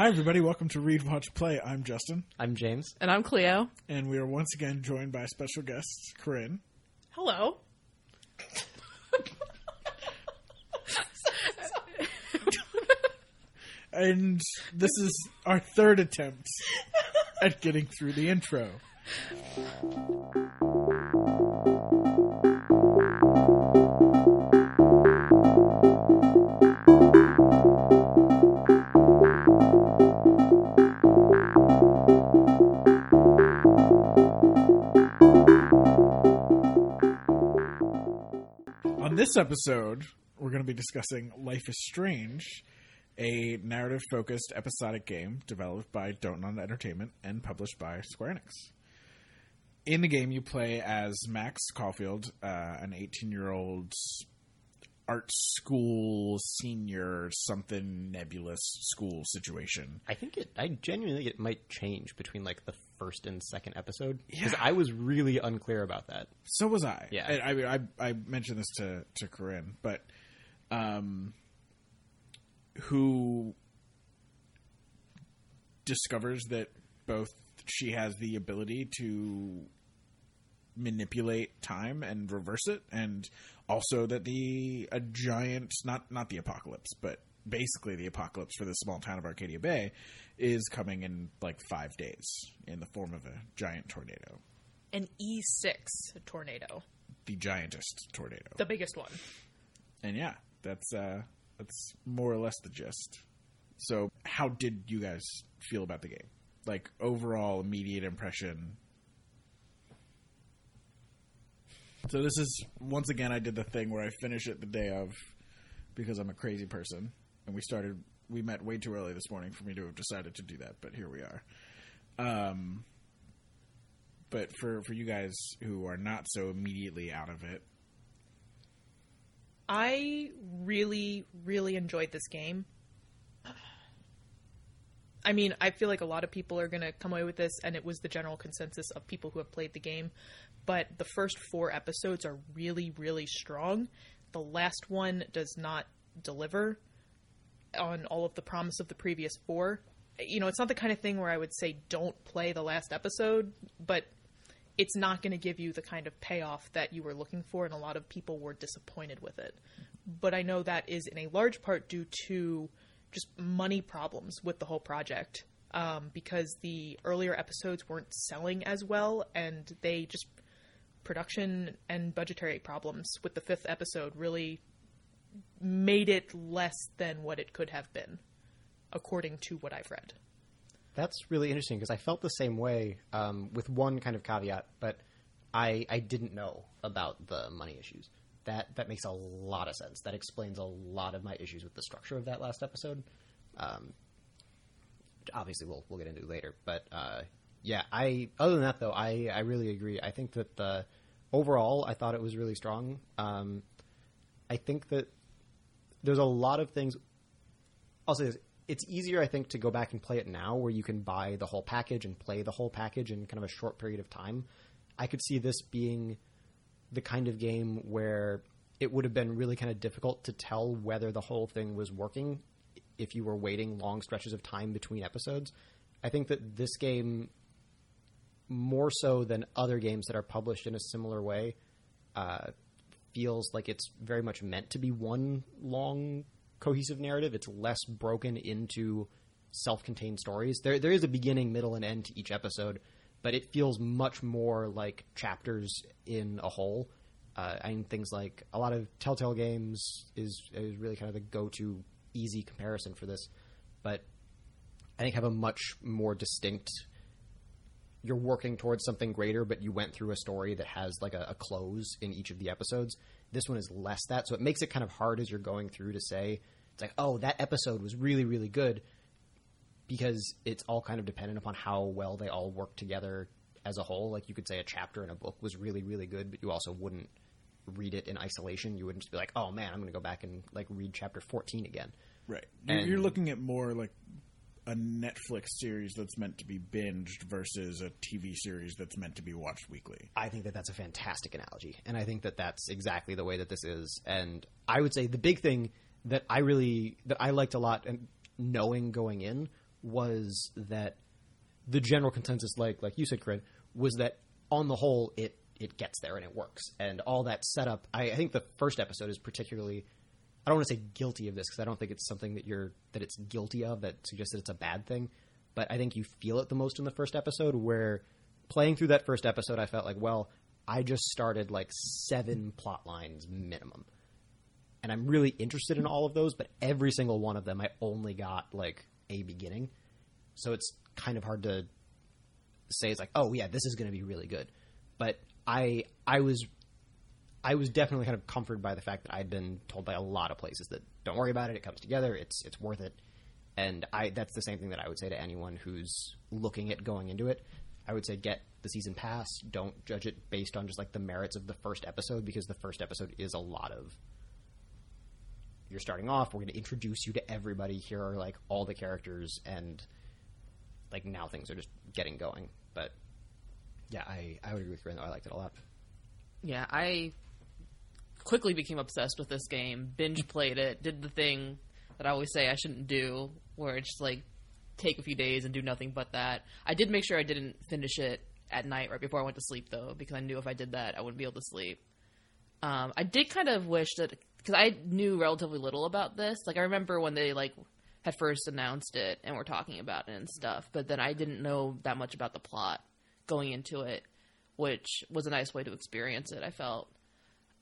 Hi, everybody. Welcome to Read, Watch, Play. I'm Justin, I'm James. And I'm Cleo. and we are once again joined by special guests, Corinne. Hello. And this is our third attempt at getting through the intro. This episode, we're going to be discussing Life is Strange, a narrative focused episodic game developed by Don't Entertainment and published by Square Enix. In the game, you play as Max Caulfield, uh, an 18 year old art school senior, something nebulous school situation. I think it. I genuinely think it might change between like the first and second episode because Yeah. I was really unclear about that. So was I. Yeah. I, I mean, I, I mentioned this to, to Corinne, but um, who discovers that both she has the ability to manipulate time and reverse it, and also that the a giant not not the apocalypse, but basically the apocalypse for the small town of Arcadia Bay is coming in like five days in the form of a giant tornado, An E6 tornado. the giantest tornado. The biggest one. and yeah, that's uh that's more or less the gist. So, how did you guys feel about the game? Like overall immediate impression. So this is once again I did the thing where I finish it the day of because I'm a crazy person and we started we met way too early this morning for me to have decided to do that, but here we are. Um but for for you guys who are not so immediately out of it, I really, really enjoyed this game. I mean, I feel like a lot of people are going to come away with this, and it was the general consensus of people who have played the game. But the first four episodes are really, really strong. The last one does not deliver on all of the promise of the previous four. You know, it's not the kind of thing where I would say don't play the last episode, but it's not going to give you the kind of payoff that you were looking for, and a lot of people were disappointed with it. But I know that is in a large part due to just money problems with the whole project, um, because the earlier episodes weren't selling as well, and they just production and budgetary problems with the fifth episode really made it less than what it could have been, according to what I've read. That's really interesting because I felt the same way um, with one kind of caveat, but I I didn't know about the money issues. That that makes a lot of sense. That explains a lot of my issues with the structure of that last episode. Um, obviously, we'll we'll get into later, but uh, yeah. I other than that though, I I really agree. I think that the overall, I thought it was really strong. Um, I think that there's a lot of things. I'll say this: it's easier, I think, to go back and play it now, where you can buy the whole package and play the whole package in kind of a short period of time. I could see this being the kind of game where it would have been really kind of difficult to tell whether the whole thing was working if you were waiting long stretches of time between episodes. I think that this game, more so than other games that are published in a similar way, uh, feels like it's very much meant to be one long cohesive narrative. It's less broken into self-contained stories. There there is a beginning, middle, and end to each episode, but it feels much more like chapters in a whole. Uh, I mean, things like a lot of Telltale games is is really kind of the go-to easy comparison for this, but I think have a much more distinct. You're working towards something greater, but you went through a story that has like a, a close in each of the episodes. This one is less that, so it makes it kind of hard as you're going through to say it's like, oh, that episode was really, really good, because it's all kind of dependent upon how well they all work together as a whole. Like you could say a chapter in a book was really, really good, but you also wouldn't read it in isolation. You wouldn't just be like, oh man, I'm going to go back and like read chapter 14 again. Right. You're, And- you're looking at more like a Netflix series that's meant to be binged versus a TV series that's meant to be watched weekly. I think that that's a fantastic analogy, and I think that that's exactly the way that this is. And I would say the big thing that I really that I liked a lot and knowing going in was that the general consensus, like like you said, Corinne, was that on the whole it it gets there and it works, and all that setup. I, I think the first episode is particularly. I don't want to say guilty of this because I don't think it's something that you're that it's guilty of that suggests that it's a bad thing. But I think you feel it the most in the first episode, where playing through that first episode, I felt like, well, I just started like seven plot lines minimum, and I'm really interested in all of those. But every single one of them, I only got like a beginning, so it's kind of hard to say. It's like, oh yeah, this is going to be really good. But I I was I was definitely kind of comforted by the fact that I'd been told by a lot of places that don't worry about it, it comes together, it's it's worth it. And I that's the same thing that I would say to anyone who's looking at going into it. I would say get the season pass. Don't judge it based on just like the merits of the first episode because the first episode is a lot of you're starting off, we're going to introduce you to everybody. Here are like all the characters and like now things are just getting going. But yeah, I I would agree with though. I liked it a lot. Yeah, I quickly became obsessed with this game. Binge played it, did the thing that I always say I shouldn't do, where it's just like take a few days and do nothing but that. I did make sure I didn't finish it at night right before I went to sleep though, because I knew if I did that I wouldn't be able to sleep. Um, I did kind of wish that because I knew relatively little about this. Like I remember when they like had first announced it and were talking about it and stuff, but then I didn't know that much about the plot going into it, which was a nice way to experience it. I felt,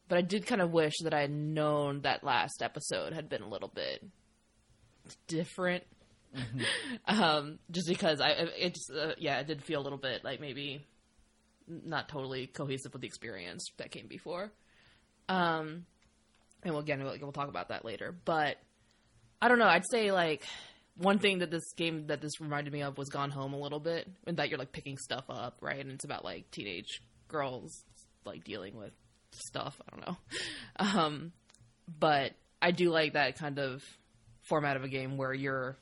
but I did kind of wish that I had known that last episode had been a little bit different. um, just because I, it just, uh, yeah, it did feel a little bit like maybe not totally cohesive with the experience that came before. Um, and we'll, again, we'll, we'll talk about that later. But I don't know. I'd say like one thing that this game that this reminded me of was Gone Home a little bit, and that you're like picking stuff up, right? And it's about like teenage girls like dealing with stuff. I don't know. Um, but I do like that kind of format of a game where you're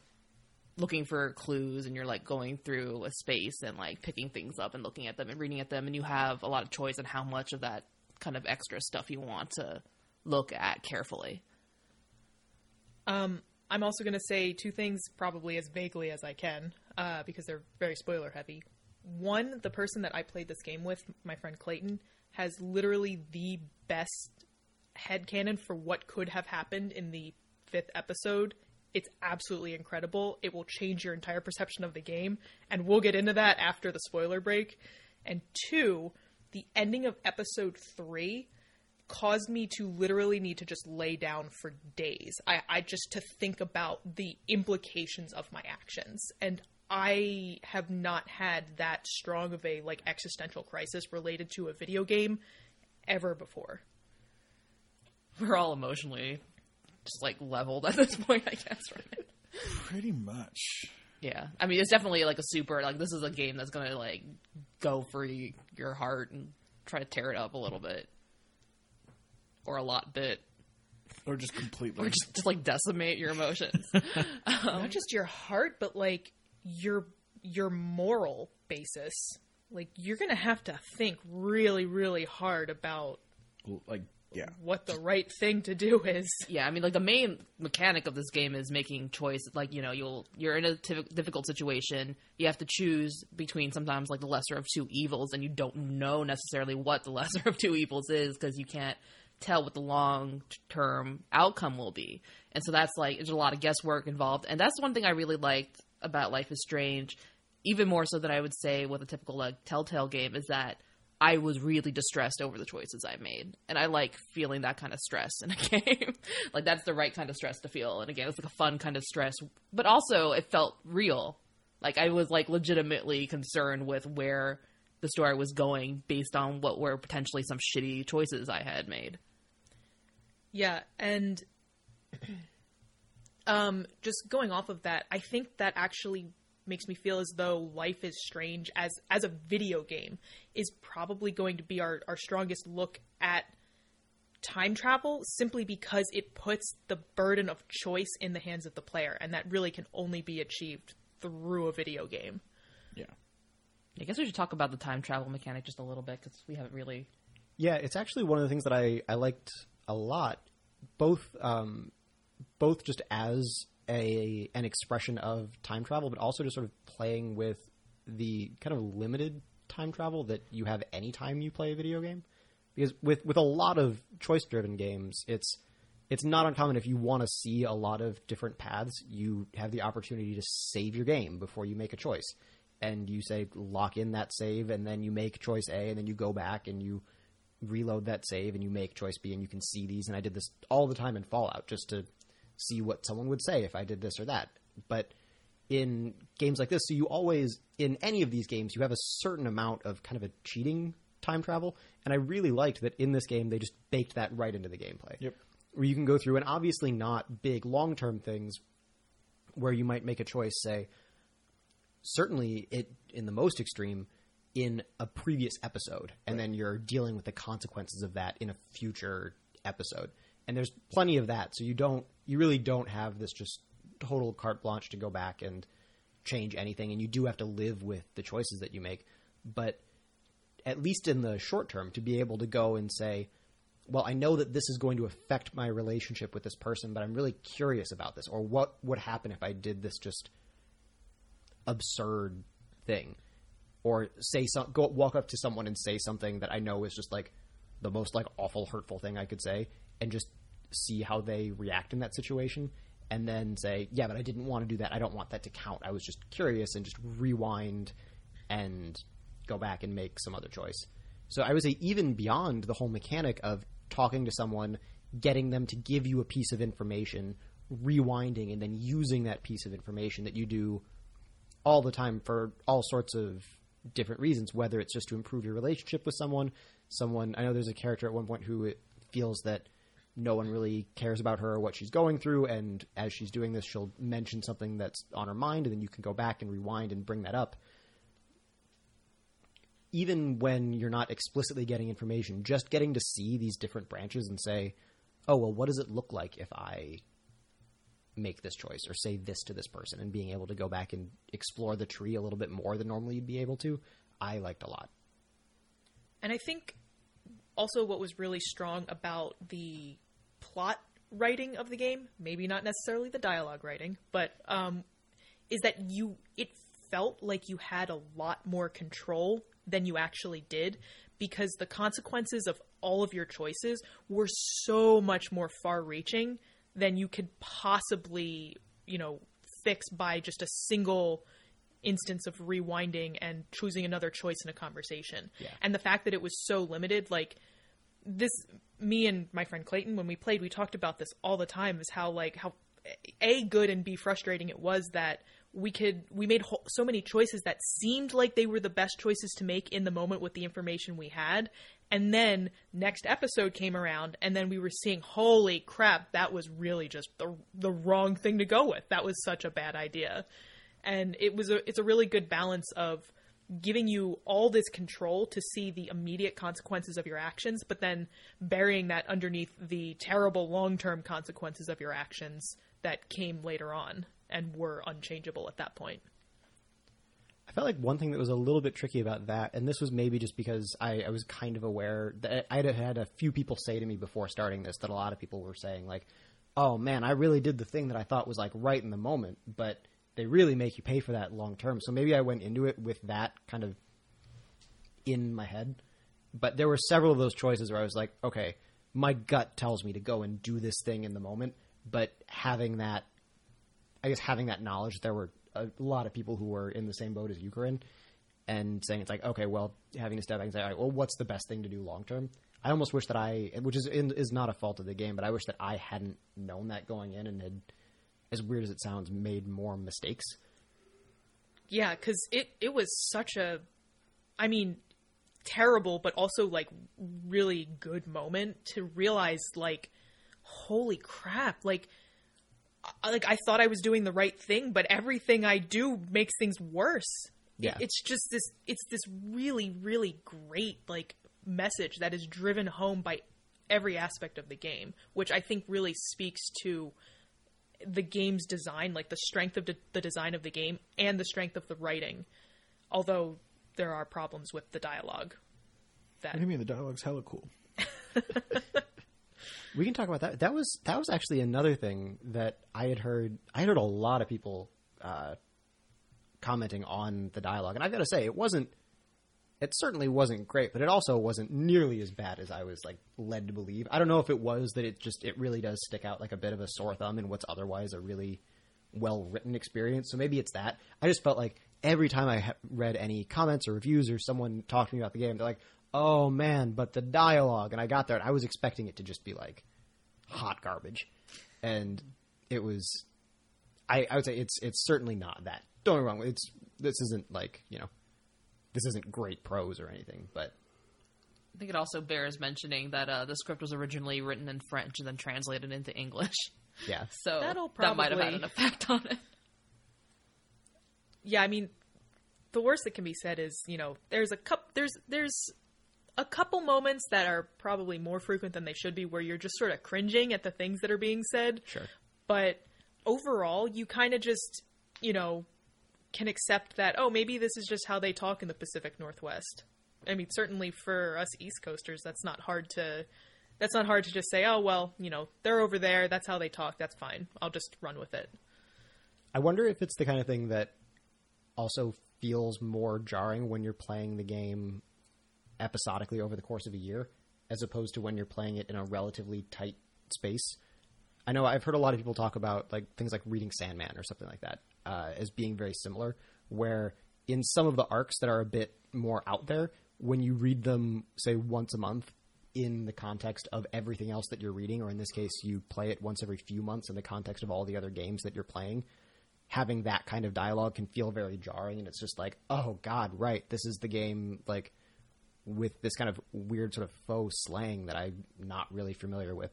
looking for clues and you're like going through a space and like picking things up and looking at them and reading at them and you have a lot of choice on how much of that kind of extra stuff you want to look at carefully. Um, I'm also going to say two things probably as vaguely as I can uh, because they're very spoiler heavy. One, the person that I played this game with, my friend Clayton, has literally the best headcanon for what could have happened in the fifth episode. It's absolutely incredible. It will change your entire perception of the game, and we'll get into that after the spoiler break. And two, the ending of episode three caused me to literally need to just lay down for days. I, I just to think about the implications of my actions. And I have not had that strong of a like existential crisis related to a video game ever before. We're all emotionally just like leveled at this point, I guess, right? Pretty much. Yeah, I mean, it's definitely like a super like this is a game that's gonna like go for y- your heart and try to tear it up a little bit, or a lot bit, Or just completely. or just just like decimate your emotions. Not just your heart, but like your your moral basis. Like you're gonna have to think really, really hard about like, yeah. what the right thing to do is. yeah, I mean, like the main mechanic of this game is making choice. Like you know, you'll you're in a difficult situation. You have to choose between sometimes like the lesser of two evils, and you don't know necessarily what the lesser of two evils is because you can't tell what the long term outcome will be. And so that's like there's a lot of guesswork involved, and that's one thing I really liked about Life is Strange, even more so than I would say with a typical like Telltale game, is that I was really distressed over the choices I made. And I like feeling that kind of stress in a game. like that's the right kind of stress to feel. And again, it's like a fun kind of stress, but also it felt real. Like I was like legitimately concerned with where the story was going based on what were potentially some shitty choices I had made. Yeah, and um just going off of that, I think that actually makes me feel as though Life is Strange as as a video game is probably going to be our, our strongest look at time travel simply because it puts the burden of choice in the hands of the player and that really can only be achieved through a video game. Yeah. I guess we should talk about the time travel mechanic just a little bit because we haven't really. Yeah, it's actually one of the things that I, I liked a lot, both um, both just as a an expression of time travel, but also just sort of playing with the kind of limited time travel that you have anytime you play a video game. Because with with a lot of choice driven games, it's it's not uncommon if you want to see a lot of different paths, you have the opportunity to save your game before you make a choice. And you say lock in that save and then you make choice A and then you go back and you reload that save and you make choice B and you can see these and I did this all the time in Fallout just to see what someone would say if I did this or that. But in games like this, so you always in any of these games you have a certain amount of kind of a cheating time travel, and I really liked that in this game they just baked that right into the gameplay. Yep. Where you can go through and obviously not big long term things where you might make a choice, say certainly it in the most extreme in a previous episode, and then you're dealing with the consequences of that in a future episode. And there's plenty of that, so you don't you really don't have this just total carte blanche to go back and change anything, and you do have to live with the choices that you make. But at least in the short term, to be able to go and say, well, I know that this is going to affect my relationship with this person, but I'm really curious about this, or what would happen if I did this just absurd thing, or say some, go walk up to someone and say something that I know is just like the most like awful, hurtful thing I could say, and just see how they react in that situation, and then say, yeah, but I didn't want to do that. I don't want that to count. I was just curious, and just rewind and go back and make some other choice. So I would say even beyond the whole mechanic of talking to someone, getting them to give you a piece of information, rewinding and then using that piece of information that you do all the time for all sorts of different reasons, whether it's just to improve your relationship with someone, someone I know there's a character at one point who feels that no one really cares about her or what she's going through and as she's doing this she'll mention something that's on her mind and then you can go back and rewind and bring that up even when you're not explicitly getting information, just getting to see these different branches and say, oh, well, what does it look like if I make this choice or say this to this person and being able to go back and explore the tree a little bit more than normally you'd be able to, I liked a lot. And I think also what was really strong about the plot writing of the game, maybe not necessarily the dialogue writing, but um, is that you it felt like you had a lot more control than you actually did because the consequences of all of your choices were so much more far reaching than you could possibly, you know, fix by just a single instance of rewinding and choosing another choice in a conversation. Yeah. And the fact that it was so limited, like this me and my friend Clayton when we played, we talked about this all the time is how like how a good and b frustrating it was that we could we made ho- so many choices that seemed like they were the best choices to make in the moment with the information we had. And then next episode came around and then we were seeing holy crap that was really just the the wrong thing to go with. That was such a bad idea. And it was a it's a really good balance of giving you all this control to see the immediate consequences of your actions but then burying that underneath the terrible long-term consequences of your actions that came later on and were unchangeable at that point. I felt like one thing that was a little bit tricky about that, and this was maybe just because I, I was kind of aware that I had had a few people say to me before starting this that a lot of people were saying like, "Oh man, I really did the thing that I thought was like right in the moment, but they really make you pay for that long term." So maybe I went into it with that kind of in my head, but there were several of those choices where I was like, "Okay, my gut tells me to go and do this thing in the moment," but having that I guess having that knowledge, there were a lot of people who were in the same boat as were and saying it's like, okay, well, having to step back and say, all right, well, what's the best thing to do long term? I almost wish that I, which is in, is not a fault of the game, but I wish that I hadn't known that going in and had, as weird as it sounds, made more mistakes. Yeah, because it it was such a, I mean, terrible, but also like really good moment to realize like, holy crap, like like I thought I was doing the right thing, but everything I do makes things worse. Yeah. It's just this it's this really really great like message that is driven home by every aspect of the game, which I think really speaks to the game's design, like the strength of de- the design of the game and the strength of the writing. Although there are problems with the dialogue. That What do you mean the dialogue's hella cool? We can talk about that. That was that was actually another thing that I had heard. I heard a lot of people uh, commenting on the dialogue, and I've got to say, it wasn't. It certainly wasn't great, but it also wasn't nearly as bad as I was like led to believe. I don't know if it was that it just it really does stick out like a bit of a sore thumb in what's otherwise a really well written experience. So maybe it's that. I just felt like every time I read any comments or reviews or someone talked to me about the game, they're like, "Oh man, but the dialogue." And I got there and I was expecting it to just be like hot garbage, and it was. I, I would say it's it's certainly not that. Don't get me wrong. It's this isn't like you know, this isn't great prose or anything, but I think it also bears mentioning that uh, the script was originally written in French and then translated into English. yeah, So That'll that might have had an effect on it. yeah, I mean, the worst that can be said is, you know, there's a cup, there's there's a couple moments that are probably more frequent than they should be, where you're just sort of cringing at the things that are being said. sure. But overall, you kind of just, you know, can accept that. Oh, maybe this is just how they talk in the Pacific Northwest. I mean, certainly for us East Coasters, that's not hard to. That's not hard to just say, oh well, you know, they're over there. That's how they talk. That's fine. I'll just run with it. I wonder if it's the kind of thing that also feels more jarring when you're playing the game episodically over the course of a year, as opposed to when you're playing it in a relatively tight space. I know I've heard a lot of people talk about like things like reading Sandman or something like that uh, as being very similar, where in some of the arcs that are a bit more out there, when you read them, say once a month, in the context of everything else that you're reading, or in this case, you play it once every few months in the context of all the other games that you're playing, having that kind of dialogue can feel very jarring. And it's just like, oh, God, right. This is the game, like, with this kind of weird sort of faux slang that I'm not really familiar with.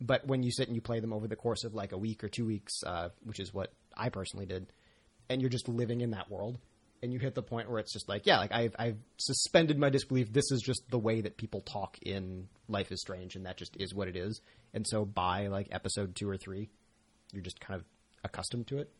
But when you sit and you play them over the course of like a week or two weeks, uh, which is what I personally did, and you're just living in that world, and you hit the point where it's just like, yeah, like I've I've suspended my disbelief. This is just the way that people talk in Life is Strange, and that just is what it is. And so by like episode two or three, you're just kind of accustomed to it.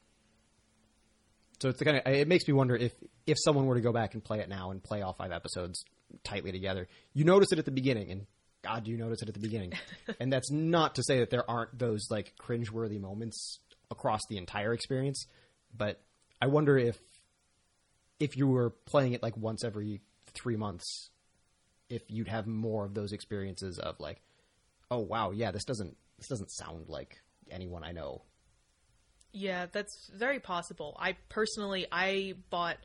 So it's the kind of it makes me wonder if if someone were to go back and play it now and play all five episodes tightly together, you notice it at the beginning, and God, do you notice it at the beginning? and that's not to say that there aren't those like cringeworthy moments across the entire experience, but I wonder if if you were playing it like once every three months, if you'd have more of those experiences of like, oh wow, yeah, this doesn't this doesn't sound like anyone I know. Yeah, that's very possible. I personally, I bought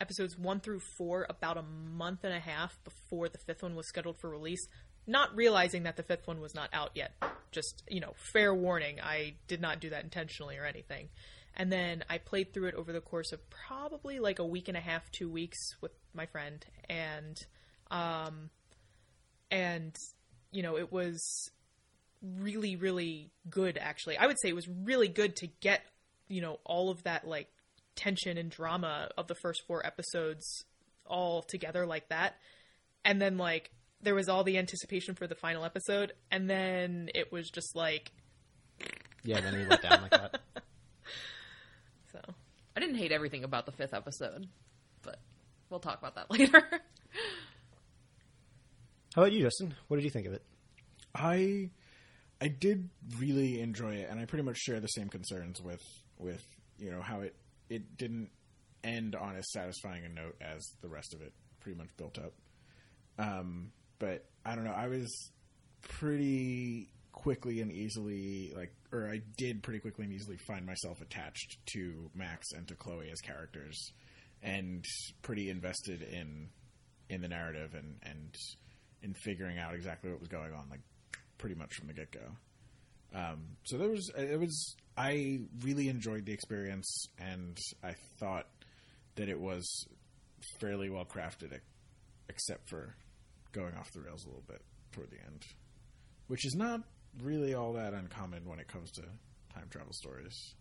episodes one through four about a month and a half before the fifth one was scheduled for release, not realizing that the fifth one was not out yet. Just, you know, fair warning, I did not do that intentionally or anything. And then I played through it over the course of probably like a week and a half, two weeks with my friend, and, um, and, you know, it was really really good actually i would say it was really good to get you know all of that like tension and drama of the first four episodes all together like that and then like there was all the anticipation for the final episode and then it was just like Yeah, then we let down like that. so I didn't hate everything about the fifth episode, but we'll talk about that later. How about you, Justin? What did you think of it? I I did really enjoy it, and I pretty much share the same concerns with with you know how it it didn't end on as satisfying a note as the rest of it pretty much built up. Um, but I don't know. I was pretty quickly and easily like, or I did pretty quickly and easily find myself attached to Max and to Chloe as characters, and pretty invested in in the narrative and and in figuring out exactly what was going on, like pretty much from the get go. Um, so there was it was I really enjoyed the experience, and I thought that it was fairly well crafted, except for going off the rails a little bit toward the end, which is not really all that uncommon when it comes to time travel stories,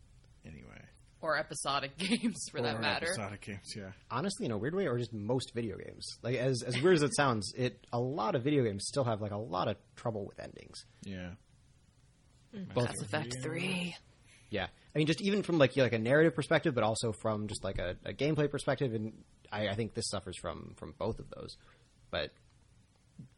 anyway. or episodic games, for that matter. episodic games, yeah. Honestly, in a weird way, or just most video games. Like as as weird as it sounds, it a lot of video games still have like a lot of trouble with endings. Yeah. Hmm. Both Mass Effect Three. Yeah, I mean, just even from like like a narrative perspective, but also from just like a, a gameplay perspective, and I, I think this suffers from from both of those. But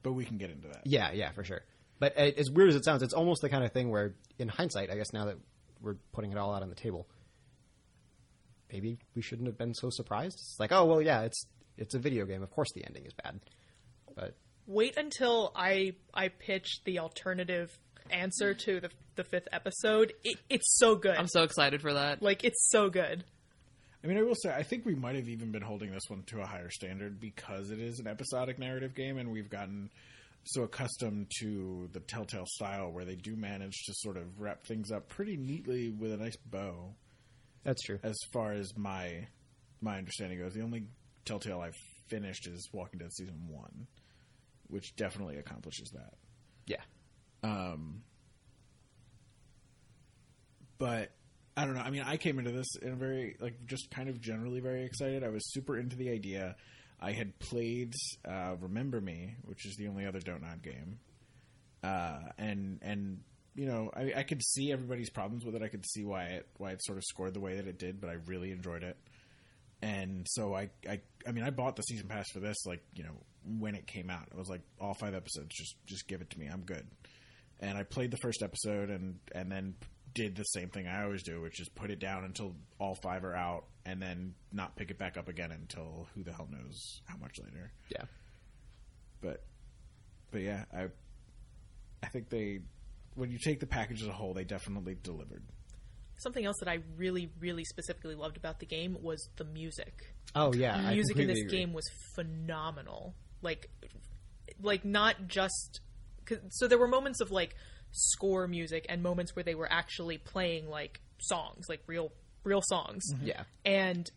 But we can get into that. yeah, yeah, for sure. But uh, as weird as it sounds, it's almost the kind of thing where, in hindsight, I guess now that we're putting it all out on the table, maybe we shouldn't have been so surprised. It's like, oh well, yeah, it's it's a video game. Of course, the ending is bad. But Wait until I I pitch the alternative answer to the the fifth episode. It, it's so good. I'm so excited for that. like it's so good. I mean, I will say, I think we might have even been holding this one to a higher standard because it is an episodic narrative game, and we've gotten so accustomed to the Telltale style where they do manage to sort of wrap things up pretty neatly with a nice bow. that's true. As far as my my understanding goes, the only Telltale I've finished is Walking Dead season one, which definitely accomplishes that. Yeah. Um, but I don't know. I mean, I came into this in a very like just kind of generally very excited. I was super into the idea. I had played uh, Remember Me, which is the only other Dontnod game, uh, and and you know I, I could see everybody's problems with it. I could see why it why it sort of scored the way that it did, but I really enjoyed it. And so I, I I mean I bought the season pass for this like you know when it came out. It was like all five episodes. Just just give it to me. I'm good and I played the first episode and and then did the same thing I always do, which is put it down until all five are out, and then not pick it back up again until who the hell knows how much later. Yeah. But but yeah, I I think they when you take the package as a whole, they definitely delivered. Something else that I really, really specifically loved about the game was the music. Oh yeah. The I music in this agree. game was phenomenal. Like, like not just 'cause- so there were moments of like score music and moments where they were actually playing like songs, like real, real songs, mm-hmm. Yeah. and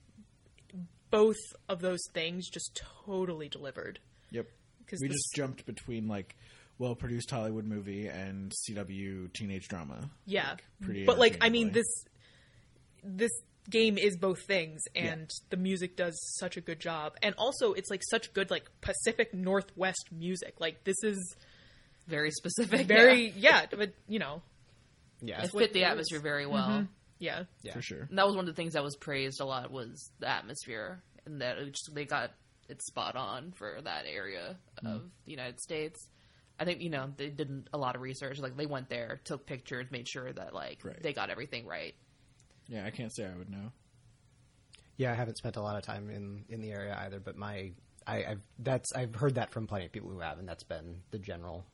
both of those things just totally delivered. Yep. Because we this- just jumped between like well produced Hollywood movie and CW teenage drama. Yeah, pretty but like I mean this this game is both things, and the music does such a good job, and also it's like such good like Pacific Northwest music. Like this is Very specific. very yeah. yeah, but you know Yeah. It fit the atmosphere very well. Mm-hmm. yeah. Yeah. For sure. And that was one of the things that was praised a lot was the atmosphere and that it just, they got it spot on for that area mm-hmm. of the United States. I think you know they did a lot of research. Like they went there, took pictures, made sure that like Right. they got everything right. Yeah, I can't say I would know. Yeah, I haven't spent a lot of time in, in the area either, but my I, I've that's I've heard that from plenty of people who have, and that's been the general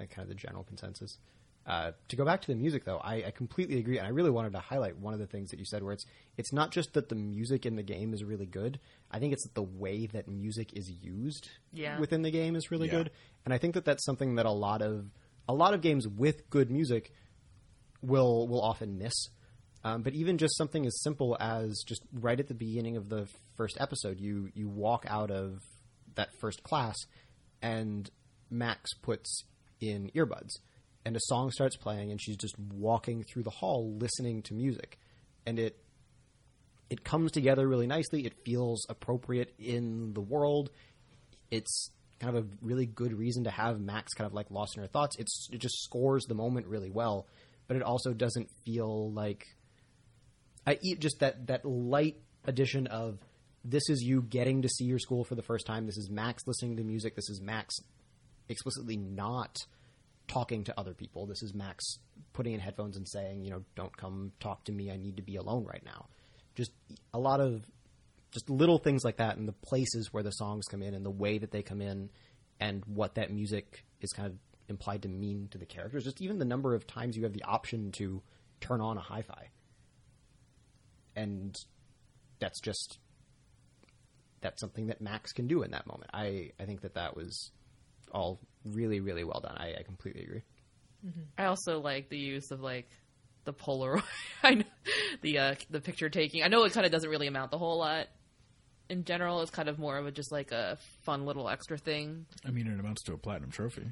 uh, kind of the general consensus. Uh, to go back to the music, though, I, I completely agree, and I really wanted to highlight one of the things that you said, where it's it's not just that the music in the game is really good. I think it's that the way that music is used Yeah. within the game is really Yeah. good, and I think that that's something that a lot of a lot of games with good music will will often miss. Um, but even just something as simple as just right at the beginning of the first episode, you you walk out of that first class, and Max puts in earbuds, and a song starts playing, and she's just walking through the hall listening to music, and it it comes together really nicely. It feels appropriate in the world. It's kind of a really good reason to have Max kind of like lost in her thoughts. It's it just scores the moment really well, but it also doesn't feel like I eat just that that light addition of this is you getting to see your school for the first time. This is Max listening to music. This is Max explicitly not talking to other people. This is Max putting in headphones and saying, you know, don't come talk to me. I need to be alone right now. Just a lot of just little things like that and the places where the songs come in and the way that they come in and what that music is kind of implied to mean to the characters. Just even the number of times you have the option to turn on a hi-fi. And that's just that's something that Max can do in that moment. I, I think that that was all really really well done. I, I completely agree. I also like the use of like the Polaroid, I know, the uh, the picture taking. I know it kind of doesn't really amount the whole lot. In general, it's kind of more of a just like a fun little extra thing. I mean, it amounts to a platinum trophy.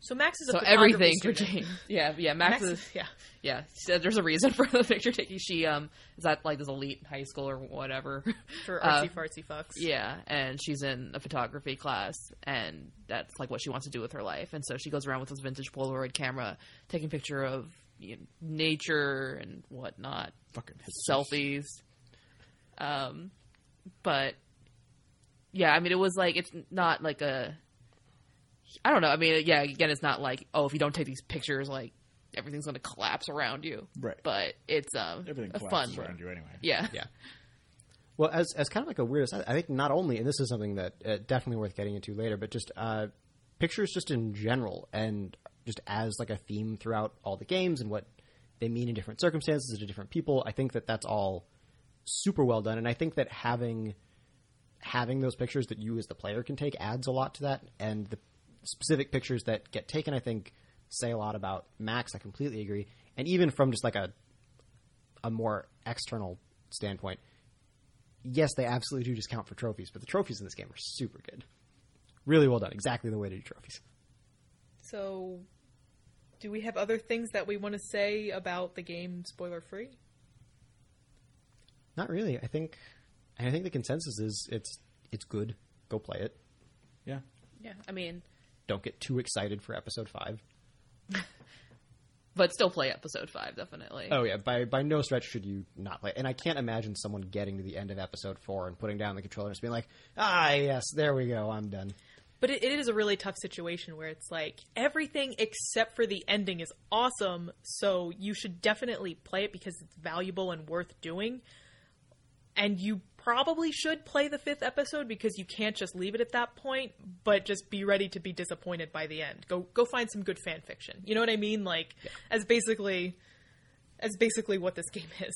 So Max is a So photography everything for student. James. Yeah, yeah. Max, Max is is yeah. yeah. So there's a reason for the picture taking. She um is at like this elite high school or whatever. for Uh, artsy fartsy fucks. Yeah, and she's in a photography class, and that's like what she wants to do with her life. And so she goes around with this vintage Polaroid camera, taking picture of you know, nature and whatnot, Fucking selfies. Um, but yeah, I mean, it was like it's not like a I don't know. I mean, yeah, again, it's not like oh, if you don't take these pictures, like everything's going to collapse around you. Right. But it's um Everything a fun collapses one. around you anyway. Yeah. Yeah. Well, as as kind of like a weird aside, I think not only, and this is something that uh, definitely worth getting into later, but just uh, pictures just in general, and just as like a theme throughout all the games and what they mean in different circumstances to different people. I think that that's all super well done, and I think that having having those pictures that you as the player can take adds a lot to that, and the specific pictures that get taken, I think, say a lot about Max. I completely agree, and even from just like a a more external standpoint, yes, they absolutely do just count for trophies, but the trophies in this game are super good. Really well done. Exactly the way to do trophies. So, do we have other things that we want to say about the game spoiler free? Not really. I think I think the consensus is it's it's good. Go play it. Yeah. Yeah. I mean, Don't get too excited for episode five. but still play episode five definitely. Oh yeah, by by no stretch should you not play. And I can't imagine someone getting to the end of episode four and putting down the controller and just being like, ah yes, there we go, I'm done. But it, it is a really tough situation where it's like everything except for the ending is awesome, so you should definitely play it because it's valuable and worth doing. And you probably should play the fifth episode because you can't just leave it at that point, but just be ready to be disappointed by the end. Go go find some good fan fiction. You know what I mean? Like as basically as basically what this game is.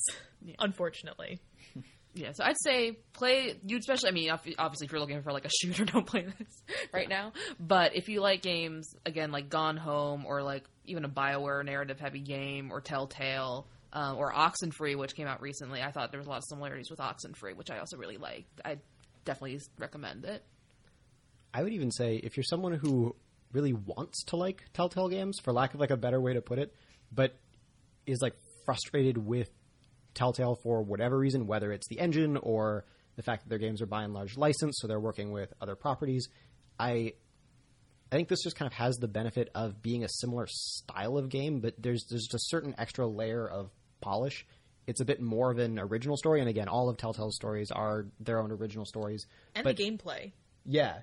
Unfortunately. Yeah, so I'd say play you especially. I mean, obviously, if you're looking for like a shooter, don't play this right now. But if you like games again like Gone Home or like even a Bioware narrative heavy game or Telltale um, or Oxenfree, which came out recently, I thought there was a lot of similarities with Oxenfree, which I also really liked. I definitely recommend it. I would even say if you're someone who really wants to like Telltale games, for lack of like a better way to put it, but is like frustrated with Telltale for whatever reason, whether it's the engine or the fact that their games are by and large licensed, so they're working with other properties. I I think this just kind of has the benefit of being a similar style of game, but there's there's just a certain extra layer of polish. It's a bit more of an original story, and again, all of Telltale's stories are their own original stories. And but the gameplay. yeah,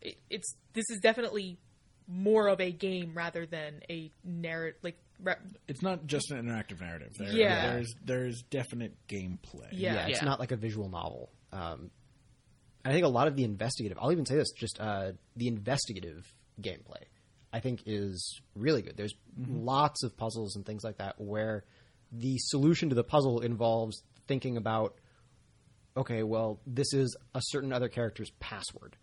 it, it's this is definitely more of a game rather than a narrative like re- It's not just an interactive narrative. There, Yeah. There's there's definite gameplay. Yeah. yeah, it's Yeah. not like a visual novel. Um, I think a lot of the investigative, I'll even say this, just uh, the investigative gameplay, I think is really good. There's lots of puzzles and things like that where the solution to the puzzle involves thinking about, okay, well, this is a certain other character's password.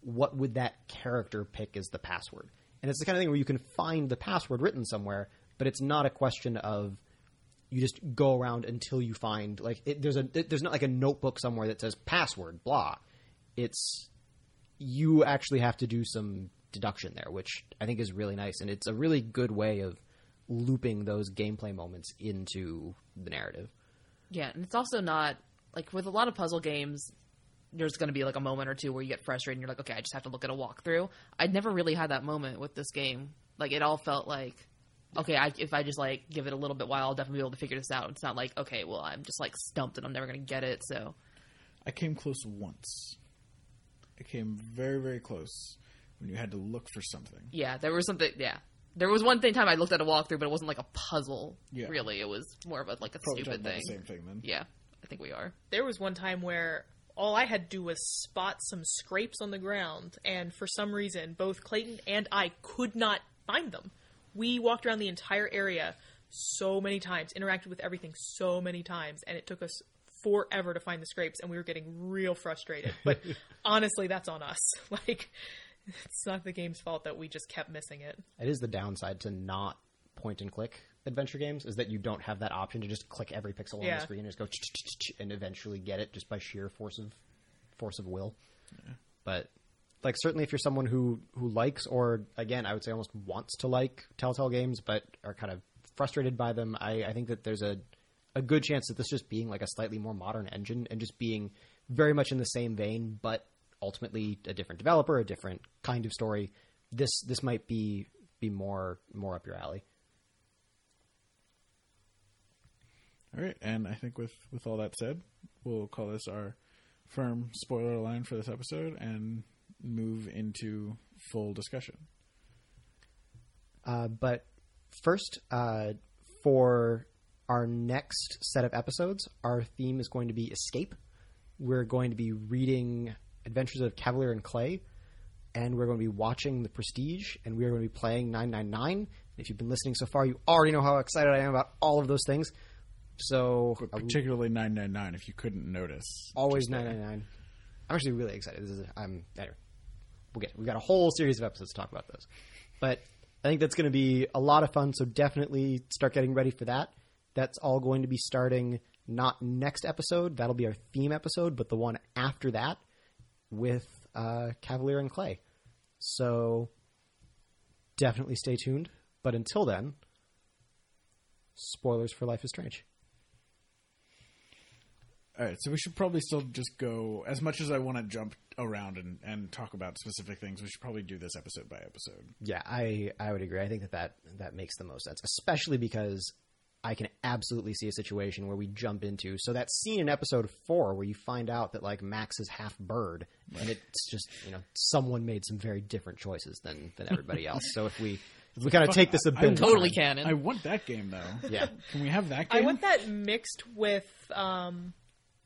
What would that character pick as the password? And it's the kind of thing where you can find the password written somewhere, but it's not a question of you just go around until you find like it, there's a it- there's not like a notebook somewhere that says password blah it's you actually have to do some deduction there which i think is really nice and it's a really good way of looping those gameplay moments into the narrative Yeah, and it's also not like with a lot of puzzle games. There's going to be like a moment or two where you get frustrated and you're like, okay, I just have to look at a walkthrough. I never really had that moment with this game. Like it all felt like, okay, I, if I just like give it a little bit while, I'll definitely be able to figure this out. It's not like, okay, well, I'm just like stumped and I'm never going to get it. So I came close once. I came very very close when you had to look for something. yeah, there was something. Yeah, there was one thing time I looked at a walkthrough, but it wasn't like a puzzle. Yeah. Really, it was more of a like a Probably stupid thing. the same thing then. Yeah, I think we are. there was one time where all I had to do was spot some scrapes on the ground, and for some reason, both Clayton and I could not find them. We walked around the entire area so many times, interacted with everything so many times, and it took us forever to find the scrapes, and we were getting real frustrated. But honestly, that's on us. Like, it's not the game's fault that we just kept missing it. it is the downside to not point and click adventure games is that you don't have that option to just click every pixel on Yeah. the screen and just go and eventually get it just by sheer force of force of will. But like certainly if you're someone who who likes or again I would say almost wants to like Telltale games but are kind of frustrated by them, I, I think that there's a a good chance that this just being like a slightly more modern engine and just being very much in the same vein, but ultimately a different developer, a different kind of story. This this might be be more more up your alley. All right, and I think with with all that said, we'll call this our firm spoiler line for this episode and move into full discussion. Uh, but first, uh, for our next set of episodes, our theme is going to be escape. We're going to be reading Adventures of Kavalier and Clay, and we're going to be watching The Prestige, and we are going to be playing 999. If you've been listening so far, you already know how excited I am about all of those things. So, But particularly 999 if you couldn't notice. always just there. 999. I'm actually really excited. This is I'm anyway. We'll get we've got a whole series of episodes to talk about those. But I think that's going to be a lot of fun, so definitely start getting ready for that. That's all going to be starting not next episode, that'll be our theme episode, but the one after that with uh, Kavalier and Clay. So definitely stay tuned. But until then, spoilers for Life is Strange. All right, so we should probably still just go. As much as I want to jump around and, and talk about specific things, we should probably do this episode by episode. Yeah, I I would agree. I think that that, that makes the most sense, especially because I can absolutely see a situation where we jump into so that scene in episode four where you find out that like Max is half bird, and it's just you know someone made some very different choices than than everybody else. So if we if we kind of take this a bit want- Totally time- canon. I want that game though. Yeah, Can we have that game? I want that mixed with um,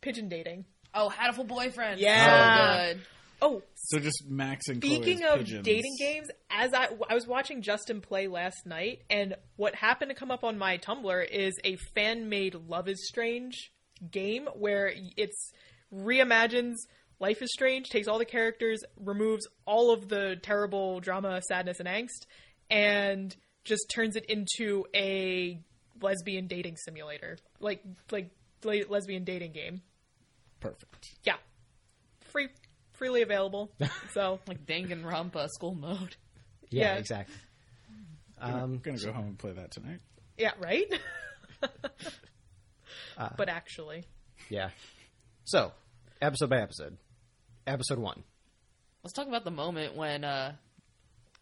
pigeon dating. Oh, Hatoful Boyfriend. Yeah. So good. Oh, So just Max and Speaking Chloe's of pigeons. dating games, as I I was watching Justin play last night, and what happened to come up on my Tumblr is a fan made Love is Strange game where it's reimagines Life is Strange, takes all the characters, removes all of the terrible drama, sadness, and angst, and just turns it into a lesbian dating simulator, like like lesbian dating game. Perfect. Yeah, free, freely available. So Like Danganronpa school mode. yeah, Yeah. exactly. I'm Um, gonna go home and play that tonight. Yeah, right? Uh, but actually, yeah. So episode by episode, episode one. Let's talk about the moment when uh,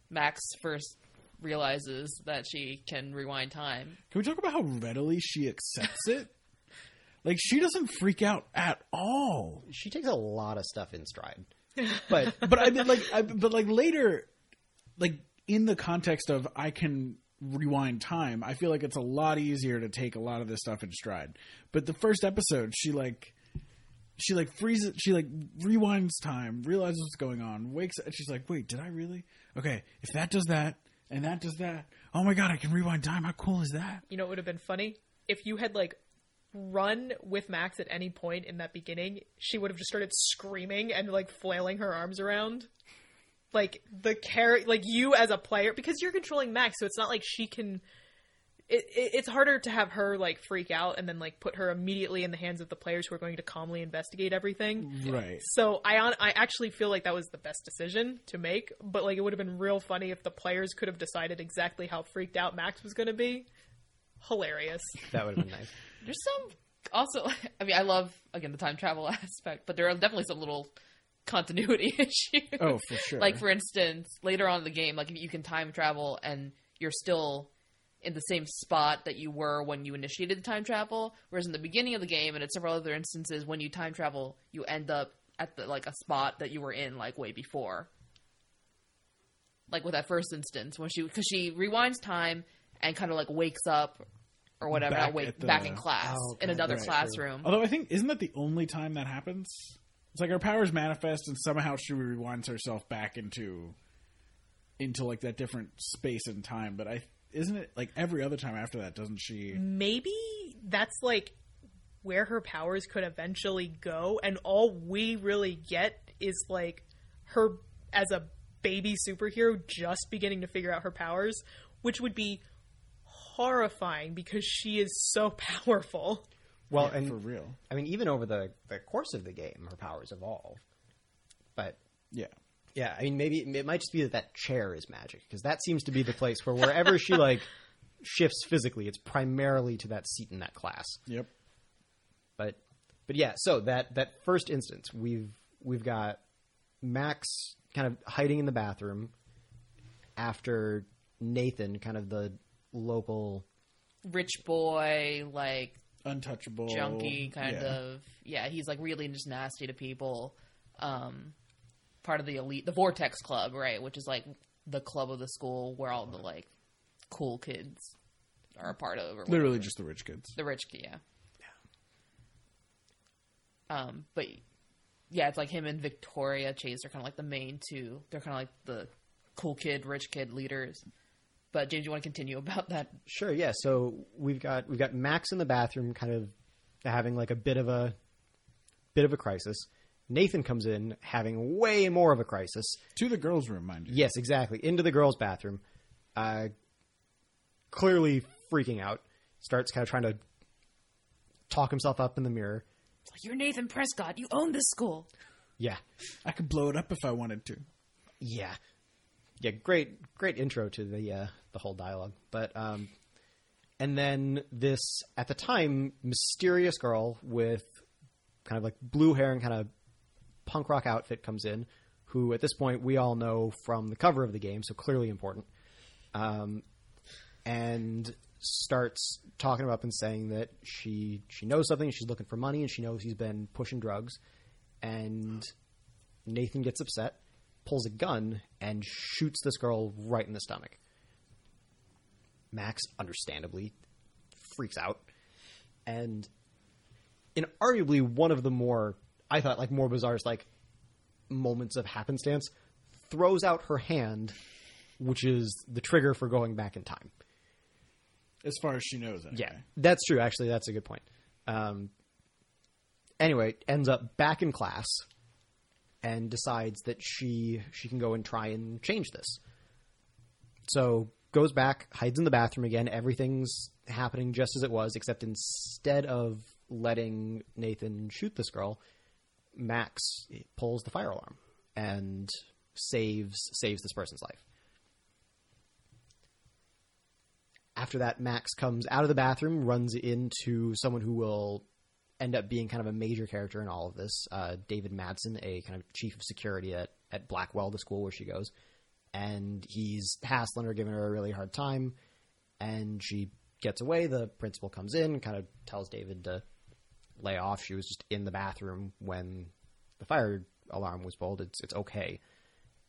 Max first realizes that she can rewind time. Can we talk about how readily she accepts it? Like she doesn't freak out at all. She takes a lot of stuff in stride, but But I mean, like, I, but like later, like in the context of I can rewind time, I feel like it's a lot easier to take a lot of this stuff in stride. But the first episode, she like. She like freezes. She like rewinds time, realizes what's going on, wakes, and she's like, "Wait, did I really? Okay, if that does that and that does that, oh my god, I can rewind time. How cool is that?" you know what would have been funny? If you had, like, run with Max at any point in that beginning, she would have just started screaming and, like, flailing her arms around. Like, the character, like, you as a player, because you're controlling Max, so it's not like she can. It, it, it's harder to have her like freak out and then like put her immediately in the hands of the players who are going to calmly investigate everything. Right. So I on, I actually feel like that was the best decision to make, but like it would have been real funny if the players could have decided exactly how freaked out Max was going to be. Hilarious. that would have been nice. There's some also. I mean, I love again the time travel aspect, but there are definitely some little continuity issues. Oh, for sure. Like for instance, later on in the game, like if you can time travel and you're still in the same spot that you were when you initiated the time travel, whereas in the beginning of the game and at several other instances, when you time travel, you end up at the like a spot that you were in like way before. Like with that first instance, when she because she rewinds time and kind of like wakes up or whatever, Back not wake at the- back in class Oh, okay. in another Right, true. classroom. Although I think isn't that the only time that happens? It's like her powers manifest and somehow she rewinds herself back into into like that different space and time. But I isn't it like every other time after that doesn't she? Maybe that's like where her powers could eventually go, and all we really get is like her as a baby superhero just beginning to figure out her powers, which would be horrifying because she is so powerful. Well, Yeah, and for real. I mean, even over the, the course of the game, her powers evolve. But Yeah. yeah, I mean, maybe it might just be that that chair is magic because that seems to be the place where wherever she like shifts physically, it's primarily to that seat in that class. Yep. But but yeah, so that that first instance, we've we've got Max kind of hiding in the bathroom after Nathan, kind of the local Rich boy, like Untouchable. junky kind Yeah. of yeah he's like really just nasty to people um part of the elite, the Vortex Club, right? Which is like the club of the school where all the like cool kids are a part of. Or Literally just the rich kids. the rich kid, yeah. Um, but yeah, it's like him and Victoria Chase are kind of like the main two. They're kind of like the cool kid, rich kid leaders. But James, you want to continue about that? Sure, yeah. So we've got we've got Max in the bathroom, kind of having like a bit of a bit of a crisis. Nathan comes in having way more of a crisis. To the girls' room, mind you. Yes, exactly. Into the girls' bathroom, uh, clearly freaking out. Starts kind of trying to talk himself up in the mirror. You're Nathan Prescott. You own this school. Yeah, I could blow it up if I wanted to. yeah, yeah. Great, great intro to the uh, the whole dialogue. But um, and then this at the time mysterious girl with kind of like blue hair and kind of punk rock outfit comes in, who at this point we all know from the cover of the game, so clearly important. Um, and starts talking up and saying that she she knows something, she's looking for money, and she knows he's been pushing drugs. And Nathan gets upset, pulls a gun, and shoots this girl right in the stomach. Max, understandably, freaks out. And in arguably one of the more, I thought, like more bizarre, like moments of happenstance, throws out her hand, which is the trigger for going back in time. As far as she knows, anyway. Yeah, that's true. Actually, that's a good point. Um, anyway, ends up back in class and decides that she she can go and try and change this. So goes back, hides in the bathroom again. Everything's happening just as it was, except instead of letting Nathan shoot this girl, Max pulls the fire alarm and saves saves this person's life. After that, Max comes out of the bathroom, runs into someone who will end up being kind of a major character in all of this. Uh, David Madsen, a kind of chief of security at, at Blackwell, the school where she goes. And he's hassling her, giving her a really hard time. And she gets away. The principal comes in kind of tells David to lay off. She was just in the bathroom when the fire alarm was pulled. It's, it's okay.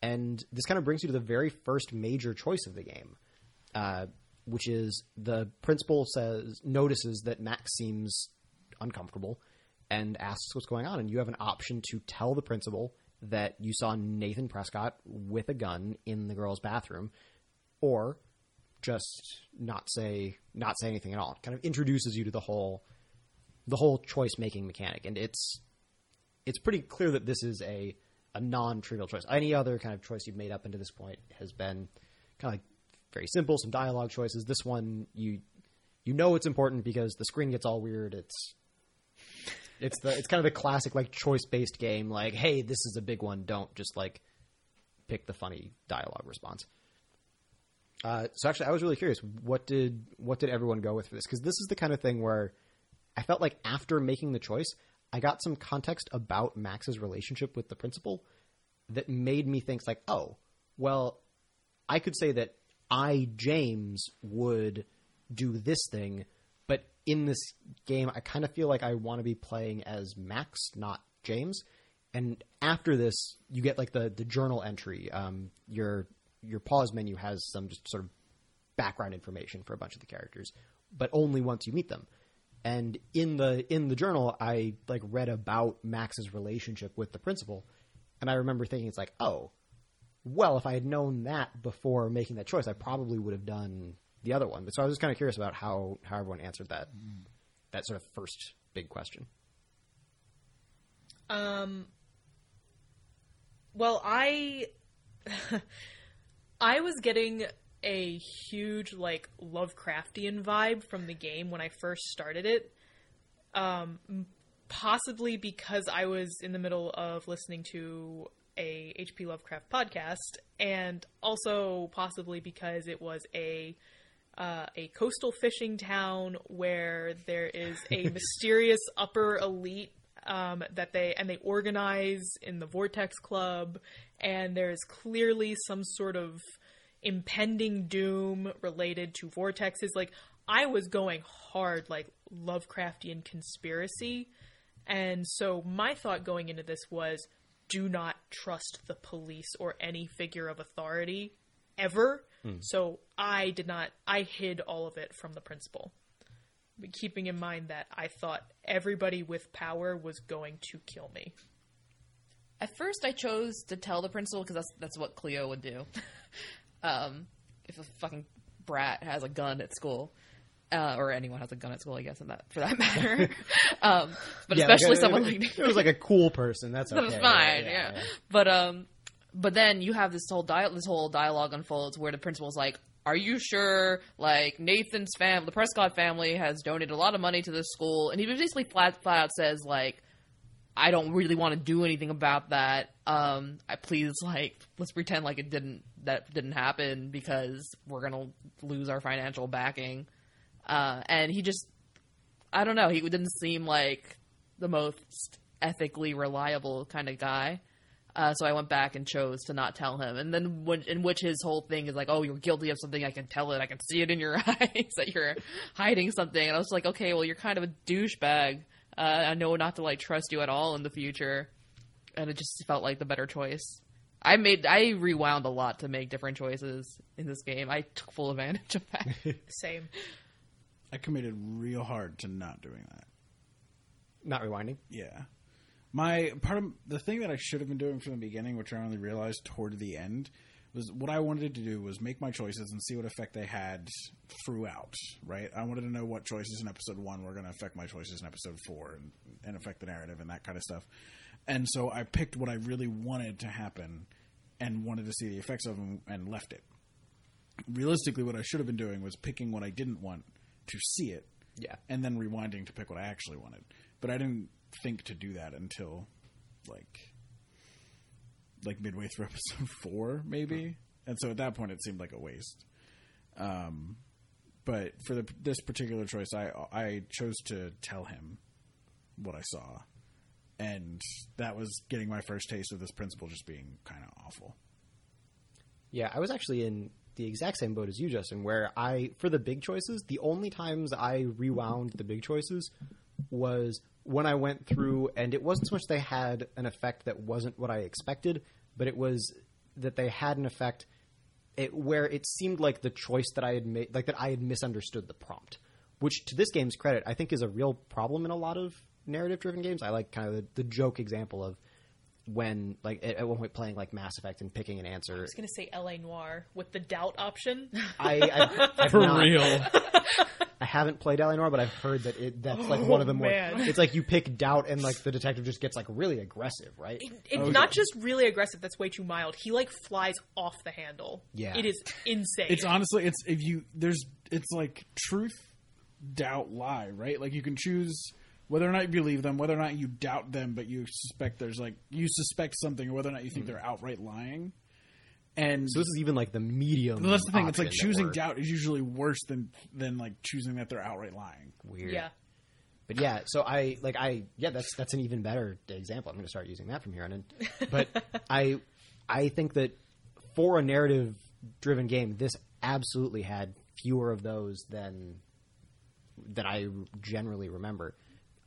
And this kind of brings you to the very first major choice of the game. Uh, which is the principal says notices that Max seems uncomfortable and asks what's going on, and you have an option to tell the principal that you saw Nathan Prescott with a gun in the girl's bathroom, or just not say not say anything at all. It kind of introduces you to the whole the whole choice making mechanic, and it's it's pretty clear that this is a a non trivial choice. Any other kind of choice you've made up into this point has been kind of like very simple, some dialogue choices. This one you you know it's important because the screen gets all weird. It's it's the it's kind of the classic like choice based game. Like, hey, this is a big one. Don't just like pick the funny dialogue response. Uh, so actually, I was really curious. What did what did everyone go with for this? Because this is the kind of thing where I felt like after making the choice, I got some context about Max's relationship with the principal that made me think like, oh, well, I could say that I James would do this thing, in this game, I kind of feel like I want to be playing as Max, not James. And after this, you get like the the journal entry. Um, your your pause menu has some just sort of background information for a bunch of the characters, but only once you meet them. And in the in the journal, I like read about Max's relationship with the principal, and I remember thinking, it's like, oh, well, if I had known that before making that choice, I probably would have done the other one. But so I was just kind of curious about how how everyone answered that that sort of first big question. Um. Well, I I was getting a huge like Lovecraftian vibe from the game when I first started it. Um, possibly because I was in the middle of listening to a HP Lovecraft podcast, and also possibly because it was a uh, a coastal fishing town where there is a mysterious upper elite um, that they and they organize in the Vortex Club, and there's clearly some sort of impending doom related to vortexes. Like I was going hard, like Lovecraftian conspiracy, and so my thought going into this was, do not trust the police or any figure of authority ever. So I did not. I hid all of it from the principal, But keeping in mind that I thought everybody with power was going to kill me. At first, I chose to tell the principal because that's that's what Cleo would do. um, if a fucking brat has a gun at school, uh, or anyone has a gun at school, I guess, that for that matter. um, but Yeah, especially uh, someone if like me. it was like a cool person. That's okay. That's fine, Yeah, yeah, yeah. But um, but then you have this whole this whole dialogue unfolds where the principal's like, "Are you sure? Like Nathan's family, the Prescott family, has donated a lot of money to this school," and he basically flat flat out says like, "I don't really want to do anything about that. Um, I please like let's pretend like it didn't that didn't happen because we're gonna lose our financial backing." Uh, and he just I don't know. He didn't seem like the most ethically reliable kind of guy. Uh, so I went back and chose to not tell him. And then, when, in which his whole thing is like, "Oh, you're guilty of something. I can tell it. I can see it in your eyes that you're hiding something." And I was like, "Okay, well, you're kind of a douchebag. Uh, I know not to like trust you at all in the future." And it just felt like the better choice. I made I rewound a lot to make different choices in this game. I took full advantage of that. Same. I committed real hard to not doing that. Not rewinding. Yeah. My part of the thing that I should have been doing from the beginning, which I only realized toward the end, was what I wanted to do was make my choices and see what effect they had throughout. Right? I wanted to know what choices in episode one were going to affect my choices in episode four and, and affect the narrative and that kind of stuff. And so I picked what I really wanted to happen and wanted to see the effects of them and left it. Realistically, what I should have been doing was picking what I didn't want to see it Yeah. and then rewinding to pick what I actually wanted. But I didn't think to do that until like like midway through episode four, maybe. And so at that point, it seemed like a waste. Um, but for the, this particular choice, I I chose to tell him what I saw, and that was getting my first taste of this principal just being kind of awful. Yeah, I was actually in the exact same boat as you, Justin, where I, for the big choices, the only times I rewound the big choices was when I went through, and it wasn't so much they had an effect that wasn't what I expected, but it was that they had an effect it, where it seemed like the choice that I had made, like that I had misunderstood the prompt, which to this game's credit, I think is a real problem in a lot of narrative driven games. I like kind of the, the joke example of when, like, at, at one point playing like Mass Effect and picking an answer. I was gonna say LA Noire with the doubt option. I, I I've For not- real. I haven't played LA Noire, but I've heard that it that's like one of the oh, more. man. It's like you pick doubt, and like the detective just gets like really aggressive, right? It's oh, not just really aggressive. That's way too mild. He like flies off the handle. Yeah. it is insane. It's honestly, it's if you there's it's like truth, doubt, lie, right? Like you can choose whether or not you believe them, whether or not you doubt them, but you suspect there's like you suspect something, or whether or not you think hmm. they're outright lying. And So this is even like the medium. That's the thing. It's like choosing doubt is usually worse than than like choosing that they're outright lying. Weird. yeah. But yeah, so I like I yeah that's that's an even better example. I'm going to start using that from here on in. But I I think that for a narrative driven game, this absolutely had fewer of those than that I generally remember.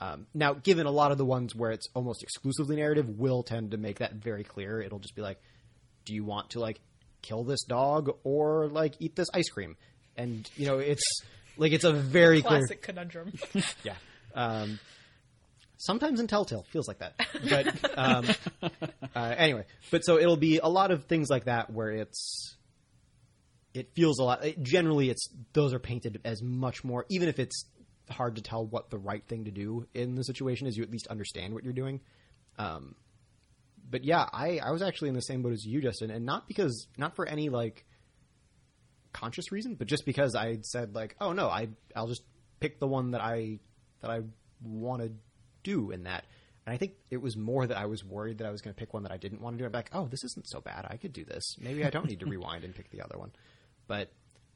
Um, now, given a lot of the ones where it's almost exclusively narrative, will tend to make that very clear. It'll just be like, do you want to like kill this dog or like eat this ice cream? And you know, it's like it's a very clear Classic conundrum. yeah. Um, sometimes in Telltale feels like that, but um, uh, anyway. But so it'll be a lot of things like that where it's it feels a lot. It, generally, it's those are painted as much more, even if it's hard to tell what the right thing to do in the situation is. You at least understand what you're doing. Um, but yeah, I, I was actually in the same boat as you, Justin, and not because not for any like conscious reason, but just because I said like, oh no, I I'll just pick the one that I that I want to do in that. And I think it was more that I was worried that I was going to pick one that I didn't want to do. I'm like, oh, this isn't so bad. I could do this. Maybe I don't need to rewind and pick the other one. But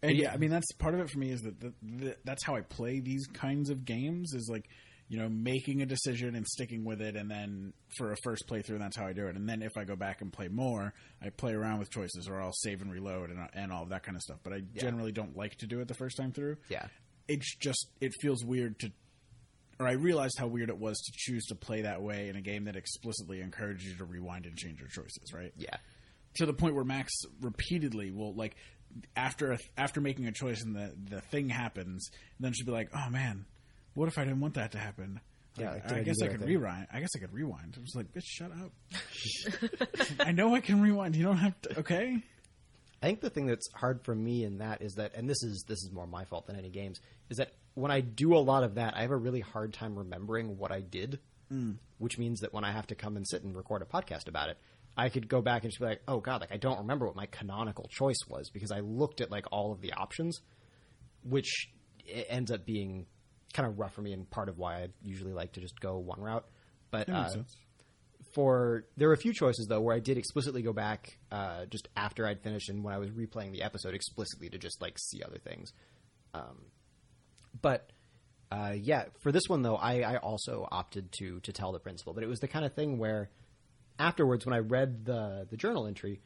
And yeah, I mean that's part of it for me is that the, the, that's how I play these kinds of games is like you know making a decision and sticking with it, and then for a first playthrough, that's how I do it. And then if I go back and play more, I play around with choices, or I'll save and reload and and all of that kind of stuff. But I generally don't like to do it the first time through. yeah, it's just it feels weird to or I realized how weird it was to choose to play that way in a game that explicitly encouraged you to rewind and change your choices, right? Yeah. To the point where Max repeatedly will like after a, after making a choice and the the thing happens, then she'd be like, "Oh man, what if I didn't want that to happen?" Yeah, Like, like, I I guess I could rewind. I guess I could rewind. I was like, "Bitch, shut up." I know I can rewind. You don't have to. Okay. I think the thing that's hard for me in that is that, and this is this is more my fault than any games, is that when I do a lot of that, I have a really hard time remembering what I did. Mm. Which means that when I have to come and sit and record a podcast about it, I could go back and just be like, "Oh God, like I don't remember what my canonical choice was because I looked at like all of the options, which it ends up being kind of rough for me and part of why I usually like to just go one route. But uh, for there were a few choices though where I did explicitly go back uh, just after I'd finished and when I was replaying the episode explicitly to just like see other things. Um, but uh, yeah, for this one though, I, I also opted to to tell the principal, but it was the kind of thing where afterwards when I read the the journal entry,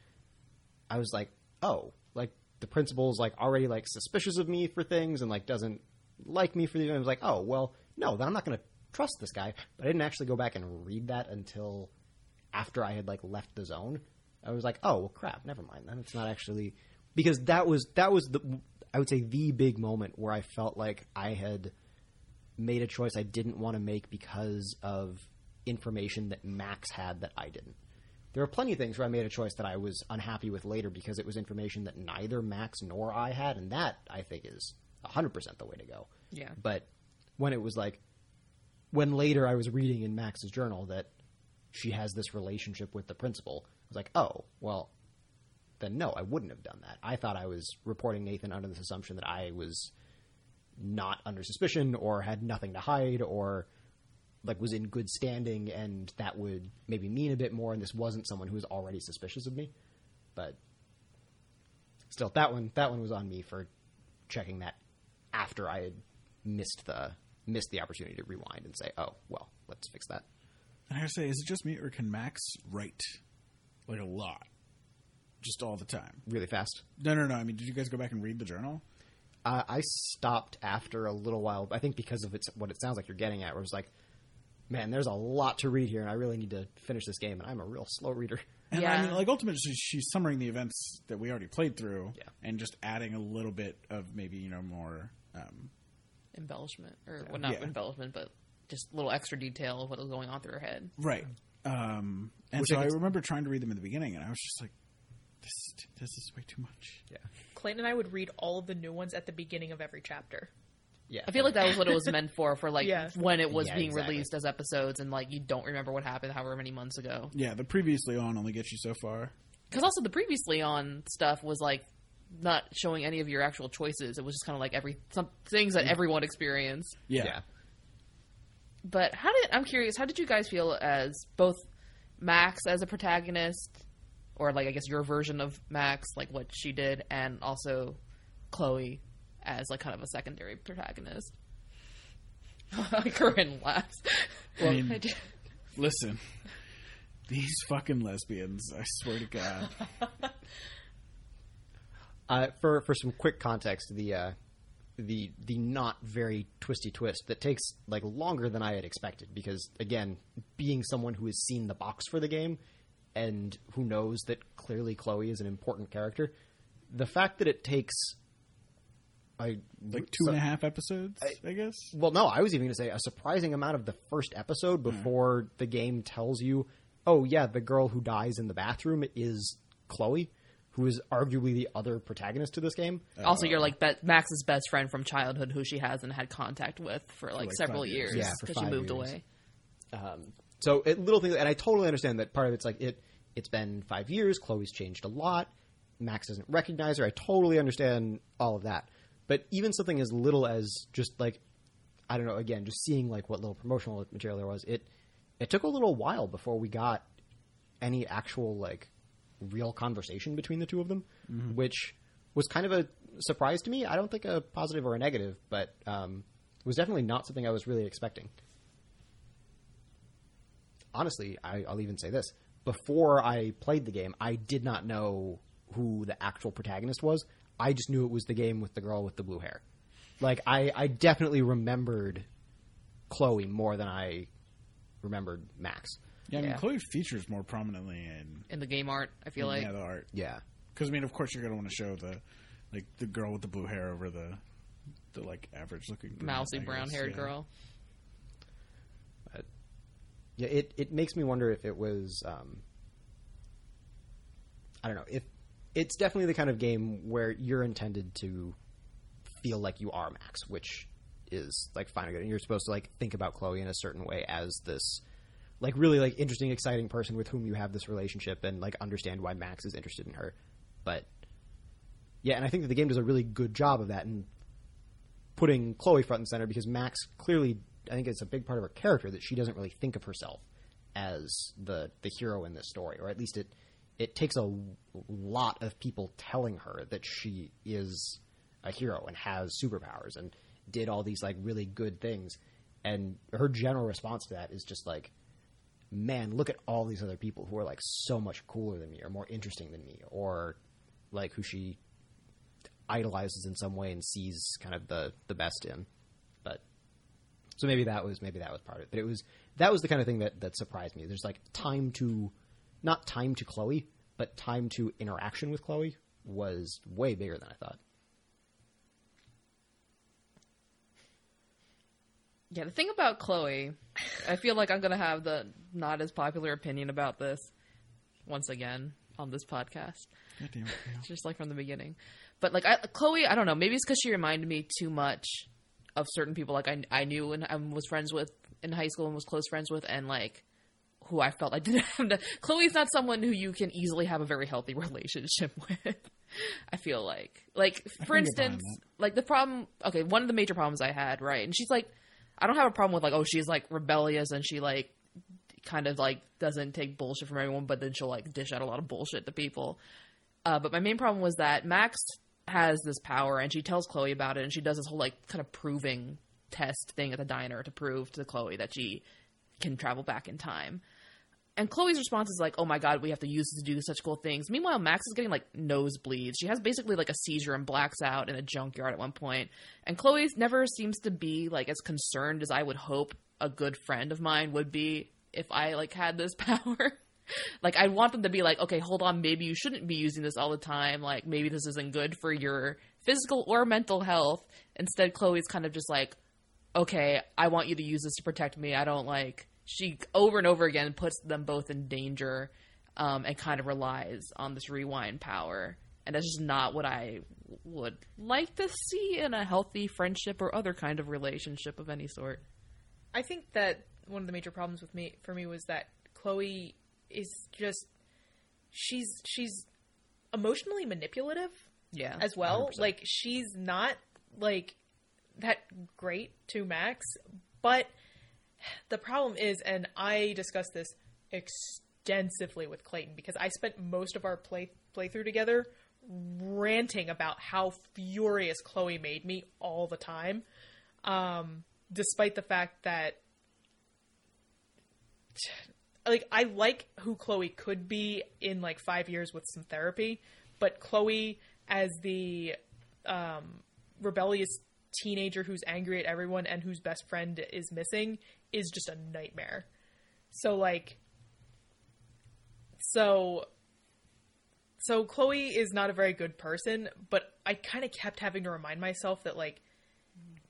I was like, oh, like the principal's like already like suspicious of me for things and like doesn't like me for. And I was like, oh, well, no, then I'm not going to trust this guy. But I didn't actually go back and read that until after I had like left the zone. I was like, oh, well, crap, never mind. Then it's not actually because that was that was the I would say the big moment where I felt like I had made a choice I didn't want to make because of information that Max had that I didn't. There are plenty of things where I made a choice that I was unhappy with later because it was information that neither Max nor I had, and that I think is 100% the way to go. Yeah. But when it was like, when later I was reading in Max's journal that she has this relationship with the principal, I was like, oh, well, then no, I wouldn't have done that. I thought I was reporting Nathan under this assumption that I was not under suspicion or had nothing to hide or like was in good standing and that would maybe mean a bit more and this wasn't someone who was already suspicious of me but still that one that one was on me for checking that after i had missed the missed the opportunity to rewind and say oh well let's fix that And I say, is it just me or can Max write like a lot, just all the time? really fast No, no, no. I mean, did you guys go back and read the journal? uh, i stopped after a little while i think because of it's what it sounds like you're getting at where it's like man there's a lot to read here and i really need to finish this game and i'm a real slow reader And Yeah. I mean, like ultimately, she's, she's summarizing the events that we already played through, Yeah. and just adding a little bit of maybe you know more. Um, embellishment or well not Yeah. embellishment but just a little extra detail of what was going on through her head right. Um, and Which so I I, remember trying to read them in the beginning, and I was just like, "This, is this is way too much." yeah Clayton and I would read all of the new ones at the beginning of every chapter. Yeah i feel like that was what it was meant for for like Yeah. when it was Yeah, being exactly. released as episodes and like you don't remember what happened however many months ago Yeah, the previously on only gets you so far. because also the previously on stuff was like not showing any of your actual choices it was just kind of like every some things that mm. everyone experienced Yeah. yeah but how did i'm curious how did you guys feel as both max as a protagonist or like i guess your version of max like what she did and also chloe as like kind of a secondary protagonist corinne laughs I mean- I did- Listen, these fucking lesbians. I swear to God. Uh, for for some quick context, the uh, the the not very twisty twist that takes like longer than I had expected because again, being someone who has seen the box for the game and who knows that clearly Chloe is an important character, the fact that it takes I Like two and a half episodes, I, guess. well, no, I was even going to say a surprising amount of the first episode before the game tells you, oh yeah, the girl who dies in the bathroom is Chloe, who is arguably the other protagonist to this game. also you're like be- max's best friend from childhood who she hasn't had contact with for like, like several years. years Yeah, because she moved years. away Um, so it, little things, and I totally understand that part of it's like it. It's been five years. Chloe's changed a lot. Max doesn't recognize her. I totally understand all of that. But even something as little as just like I don't know. Again, just seeing like what little promotional material there was. It it took a little while before we got any actual like real conversation between the two of them, which was kind of a surprise to me. I don't think a positive or a negative, but um, was definitely not something I was really expecting honestly, I, I'll even say this: before I played the game, I did not know who the actual protagonist was. I just knew it was the game with the girl with the blue hair. Like I, I definitely remembered Chloe more than I remembered Max. Yeah, I mean, Yeah. Chloe features more prominently in in the game art. I feel like yeah, the art. Yeah, Because I mean, of course, you're gonna want to show the like the girl with the blue hair over the the like average looking mousy brown haired yeah. girl. yeah. It it makes me wonder if it was. Um, I don't know if it's definitely the kind of game where you're intended to feel like you are Max, which is like fine and good, and you're supposed to like think about Chloe in a certain way as this like really like interesting, exciting person with whom you have this relationship and like understand why Max is interested in her. But yeah, and I think that the game does a really good job of that and putting Chloe front and center because Max clearly I think it's a big part of her character that she doesn't really think of herself as the the hero in this story, or at least it it takes a lot of people telling her that she is a hero and has superpowers and did all these like really good things. And her general response to that is just like man look at all these other people who are like so much cooler than me or more interesting than me or like who she idolizes in some way and sees kind of the the best in. But so maybe that was maybe that was part of it. But it was that was the kind of thing that that surprised me. There's like time to not time to chloe but time to interaction with chloe was way bigger than i thought Yeah, the thing about Chloe, I feel like I'm gonna have the not as popular opinion about this once again on this podcast, damn it, yeah. just like from the beginning. But like I, Chloe, I don't know. Maybe it's because she reminded me too much of certain people like I I knew and I was friends with in high school and was close friends with, and like who I felt I didn't have to. Chloe's not someone who you can easily have a very healthy relationship with. I feel like, like for can get behind instance, like the problem. Okay, one of the major problems I had, right, and she's like, I don't have a problem with like, oh, she's like rebellious and she like kind of like doesn't take bullshit from everyone, but then she'll like dish out a lot of bullshit to people. Uh, but my main problem was that Max has this power, and she tells Chloe about it, and she does this whole like kind of proving test thing at the diner to prove to Chloe that she can travel back in time. And Chloe's response is like, "Oh my god, we have to use this to do such cool things." Meanwhile, Max is getting like nosebleeds. She has basically like a seizure and blacks out in a junkyard at one point. And Chloe never seems to be like as concerned as I would hope a good friend of mine would be if I like had this power. like I want them to be like, "Okay, hold on, maybe you shouldn't be using this all the time. Like maybe this isn't good for your physical or mental health." Instead, Chloe's kind of just like, "Okay, I want you to use this to protect me. I don't like she over and over again puts them both in danger um, and kind of relies on this rewind power. And that's just not what I would like to see in a healthy friendship or other kind of relationship of any sort. I think that one of the major problems with me for me was that Chloe is just she's she's emotionally manipulative Yeah. as well. 100%. Like she's not like that great to Max, but the problem is, and I discussed this extensively with Clayton because I spent most of our play playthrough together ranting about how furious Chloe made me all the time, um, despite the fact that like I like who Chloe could be in like five years with some therapy, but Chloe as the um, rebellious teenager who's angry at everyone and whose best friend is missing is just a nightmare. So like, so so Chloe is not a very good person, but I kind of kept having to remind myself that like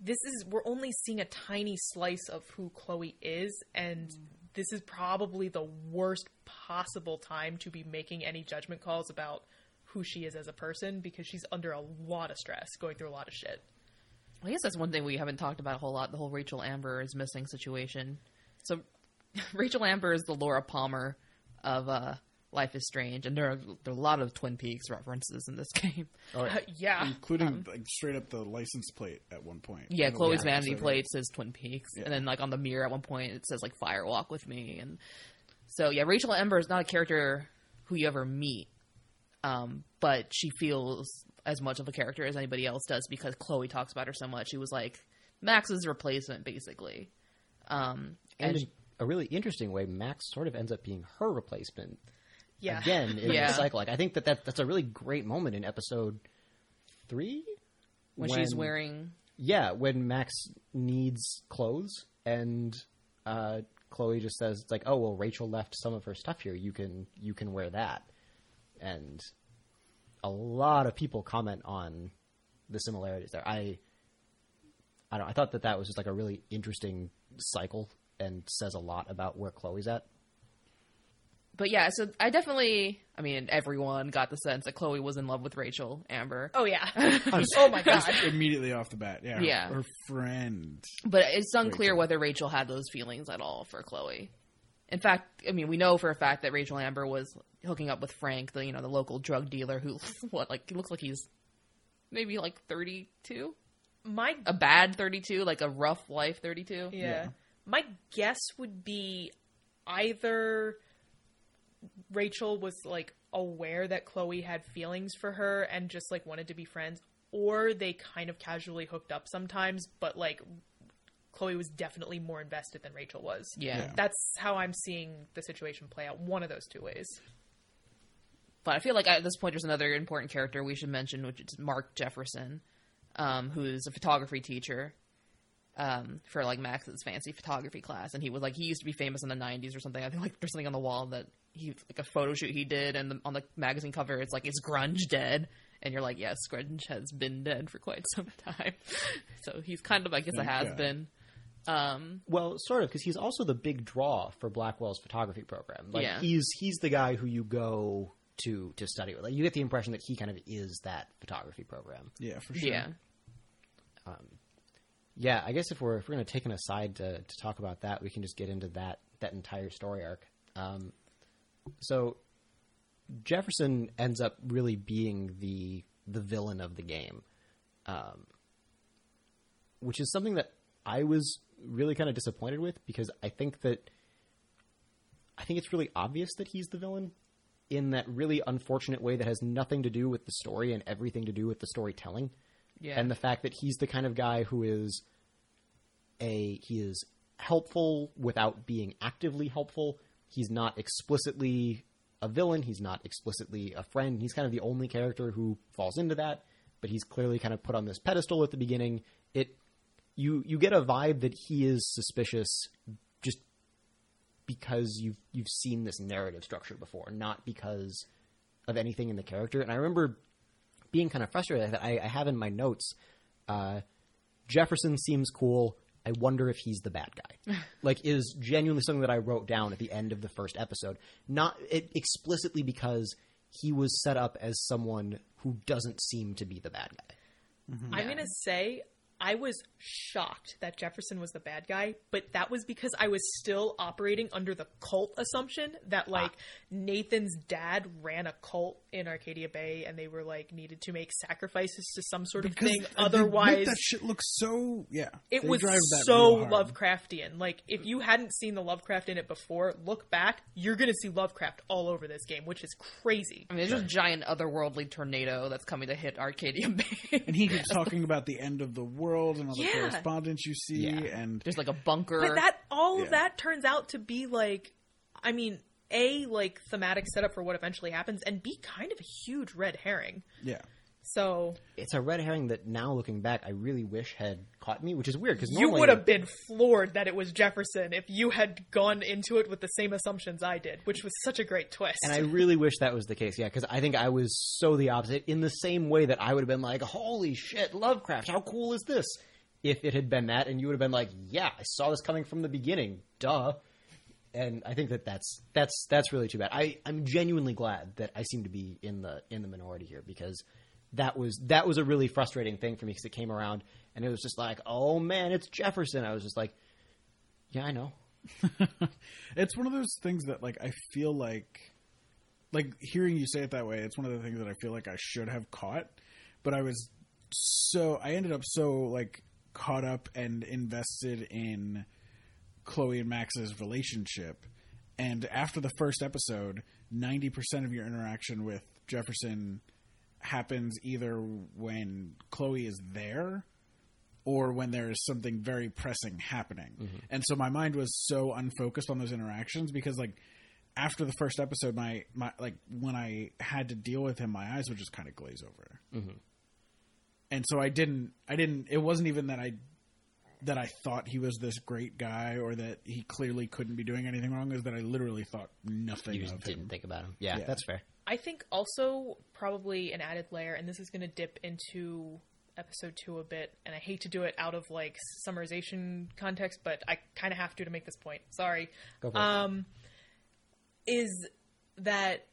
this is we're only seeing a tiny slice of who Chloe is and this is probably the worst possible time to be making any judgment calls about who she is as a person because she's under a lot of stress, going through a lot of shit. I guess that's one thing we haven't talked about a whole lot the whole Rachel Amber is missing situation. So, Rachel Amber is the Laura Palmer of uh, Life is Strange, and there are, there are a lot of Twin Peaks references in this game. Oh, Uh, yeah. including like straight up the license plate at one point. Yeah, the Chloe's last vanity plate says Twin Peaks, Yeah. and then like on the mirror at one point it says like Fire Walk with Me, and so yeah, Rachel Amber is not a character who you ever meet, um, but she feels as much of a character as anybody else does because Chloe talks about her so much. She was like Max's replacement, basically. Um, and and in a really interesting way, Max sort of ends up being her replacement Yeah. again in Yeah. the cycle. Like I think that, that that's a really great moment in episode three when, she's wearing yeah when Max needs clothes and uh, Chloe just says it's like, "Oh well, Rachel left some of her stuff here. You can you can wear that." And a lot of people comment on the similarities there. I I don't. I thought that that was just like a really interesting cycle and says a lot about where Chloe's at. But yeah, so I definitely, I mean, everyone got the sense that Chloe was in love with Rachel Amber. Oh yeah. oh my god. Immediately off the bat, yeah. Yeah. Her friend. But it's unclear Rachel. whether Rachel had those feelings at all for Chloe. In fact, I mean, we know for a fact that Rachel Amber was hooking up with Frank, the you know the local drug dealer who what like he looks like he's maybe like thirty two, My a bad thirty two, like a rough life thirty two. yeah. Yeah. My guess would be either Rachel was like aware that Chloe had feelings for her and just like wanted to be friends, or they kind of casually hooked up sometimes, but like Chloe was definitely more invested than Rachel was. Yeah. Yeah. That's how I'm seeing the situation play out. One of those two ways. But I feel like at this point, there's another important character we should mention, which is Mark Jefferson, um, who's a photography teacher um, for like Max's fancy photography class, and he was like he used to be famous in the '90s or something. I think like there's something on the wall that he like a photo shoot he did, and the, on the magazine cover it's like is grunge dead? And you're like, yes, grunge has been dead for quite some time. so he's kind of I guess a has God. been. Um, Well, sort of, because he's also the big draw for Blackwell's photography program. Like Yeah. he's he's the guy who you go to to study with. Like you get the impression that he kind of is that photography program. Yeah, for sure. yeah, Yeah, I guess if we're if we're going to take an aside to to talk about that, we can just get into that that entire story arc. Um, so Jefferson ends up really being the the villain of the game, um, which is something that I was really kind of disappointed with because I think that I think it's really obvious that he's the villain in that really unfortunate way that has nothing to do with the story and everything to do with the storytelling yeah, and the fact that he's the kind of guy who is a he is helpful without being actively helpful. He's not explicitly a villain. He's not explicitly a friend. He's kind of the only character who falls into that. But he's clearly kind of put on this pedestal at the beginning. It you you get a vibe that he is suspicious just because you've you've seen this narrative structure before, not because of anything in the character. And I remember being kind of frustrated that I, I have in my notes. Uh, Jefferson seems cool. I wonder if he's the bad guy. like, is genuinely something that I wrote down at the end of the first episode. Not it, explicitly because he was set up as someone who doesn't seem to be the bad guy. I'm gonna say I was shocked that Jefferson was the bad guy, but that was because I was still operating under the cult assumption that ah. like Nathan's dad ran a cult in Arcadia Bay and they were like needed to make sacrifices to some sort of thing. they Otherwise, make that shit looks so yeah. it was so. Lovecraftian. Like if you hadn't seen the Lovecraft in it before, look back, you're gonna see Lovecraft all over this game, which is crazy. I mean, there's just a giant otherworldly tornado that's coming to hit Arcadia Bay. And he keeps talking about the end of the world and all the Yeah. correspondence you see, Yeah. and There's like a bunker. But that all Yeah. of that turns out to be like, I mean, a like thematic setup for what eventually happens, and b kind of a huge red herring. yeah, So It's a red herring that now looking back, I really wish had caught me, which is weird because you would have been floored that it was Jefferson if you had gone into it with the same assumptions I did, which was such a great twist. And I really wish that was the case, yeah, because I think I was so the opposite. In the same way that I would have been like, "Holy shit, Lovecraft! How cool is this?" If it had been that, and you would have been like, "Yeah, I saw this coming from the beginning, duh." And I think that that's that's that's really too bad. I I'm genuinely glad that I seem to be in the in the minority here because that was that was a really frustrating thing for me because it came around and it was just like, "Oh man, it's Jefferson." I was just like, "Yeah, I know." it's one of those things that like I feel like, like hearing you say it that way, it's one of the things that I feel like I should have caught, but I was so I ended up so like caught up and invested in Chloe and Max's relationship. And after the first episode, 90% of your interaction with Jefferson happens either when Chloe is there or when there is something very pressing happening. Mm-hmm. And so my mind was so unfocused on those interactions because like after the first episode my my like when I had to deal with him my eyes would just kind of glaze over. Mm-hmm. And so I didn't I didn't it wasn't even that I that I thought he was this great guy or that he clearly couldn't be doing anything wrong is that I literally thought nothing You just didn't him. think about him. Yeah, Yeah. that's fair. I think also probably an added layer, and this is going to dip into episode two a bit, and I hate to do it out of like summarization context, but I kind of have to to make this point. Sorry. Go for. Um, is that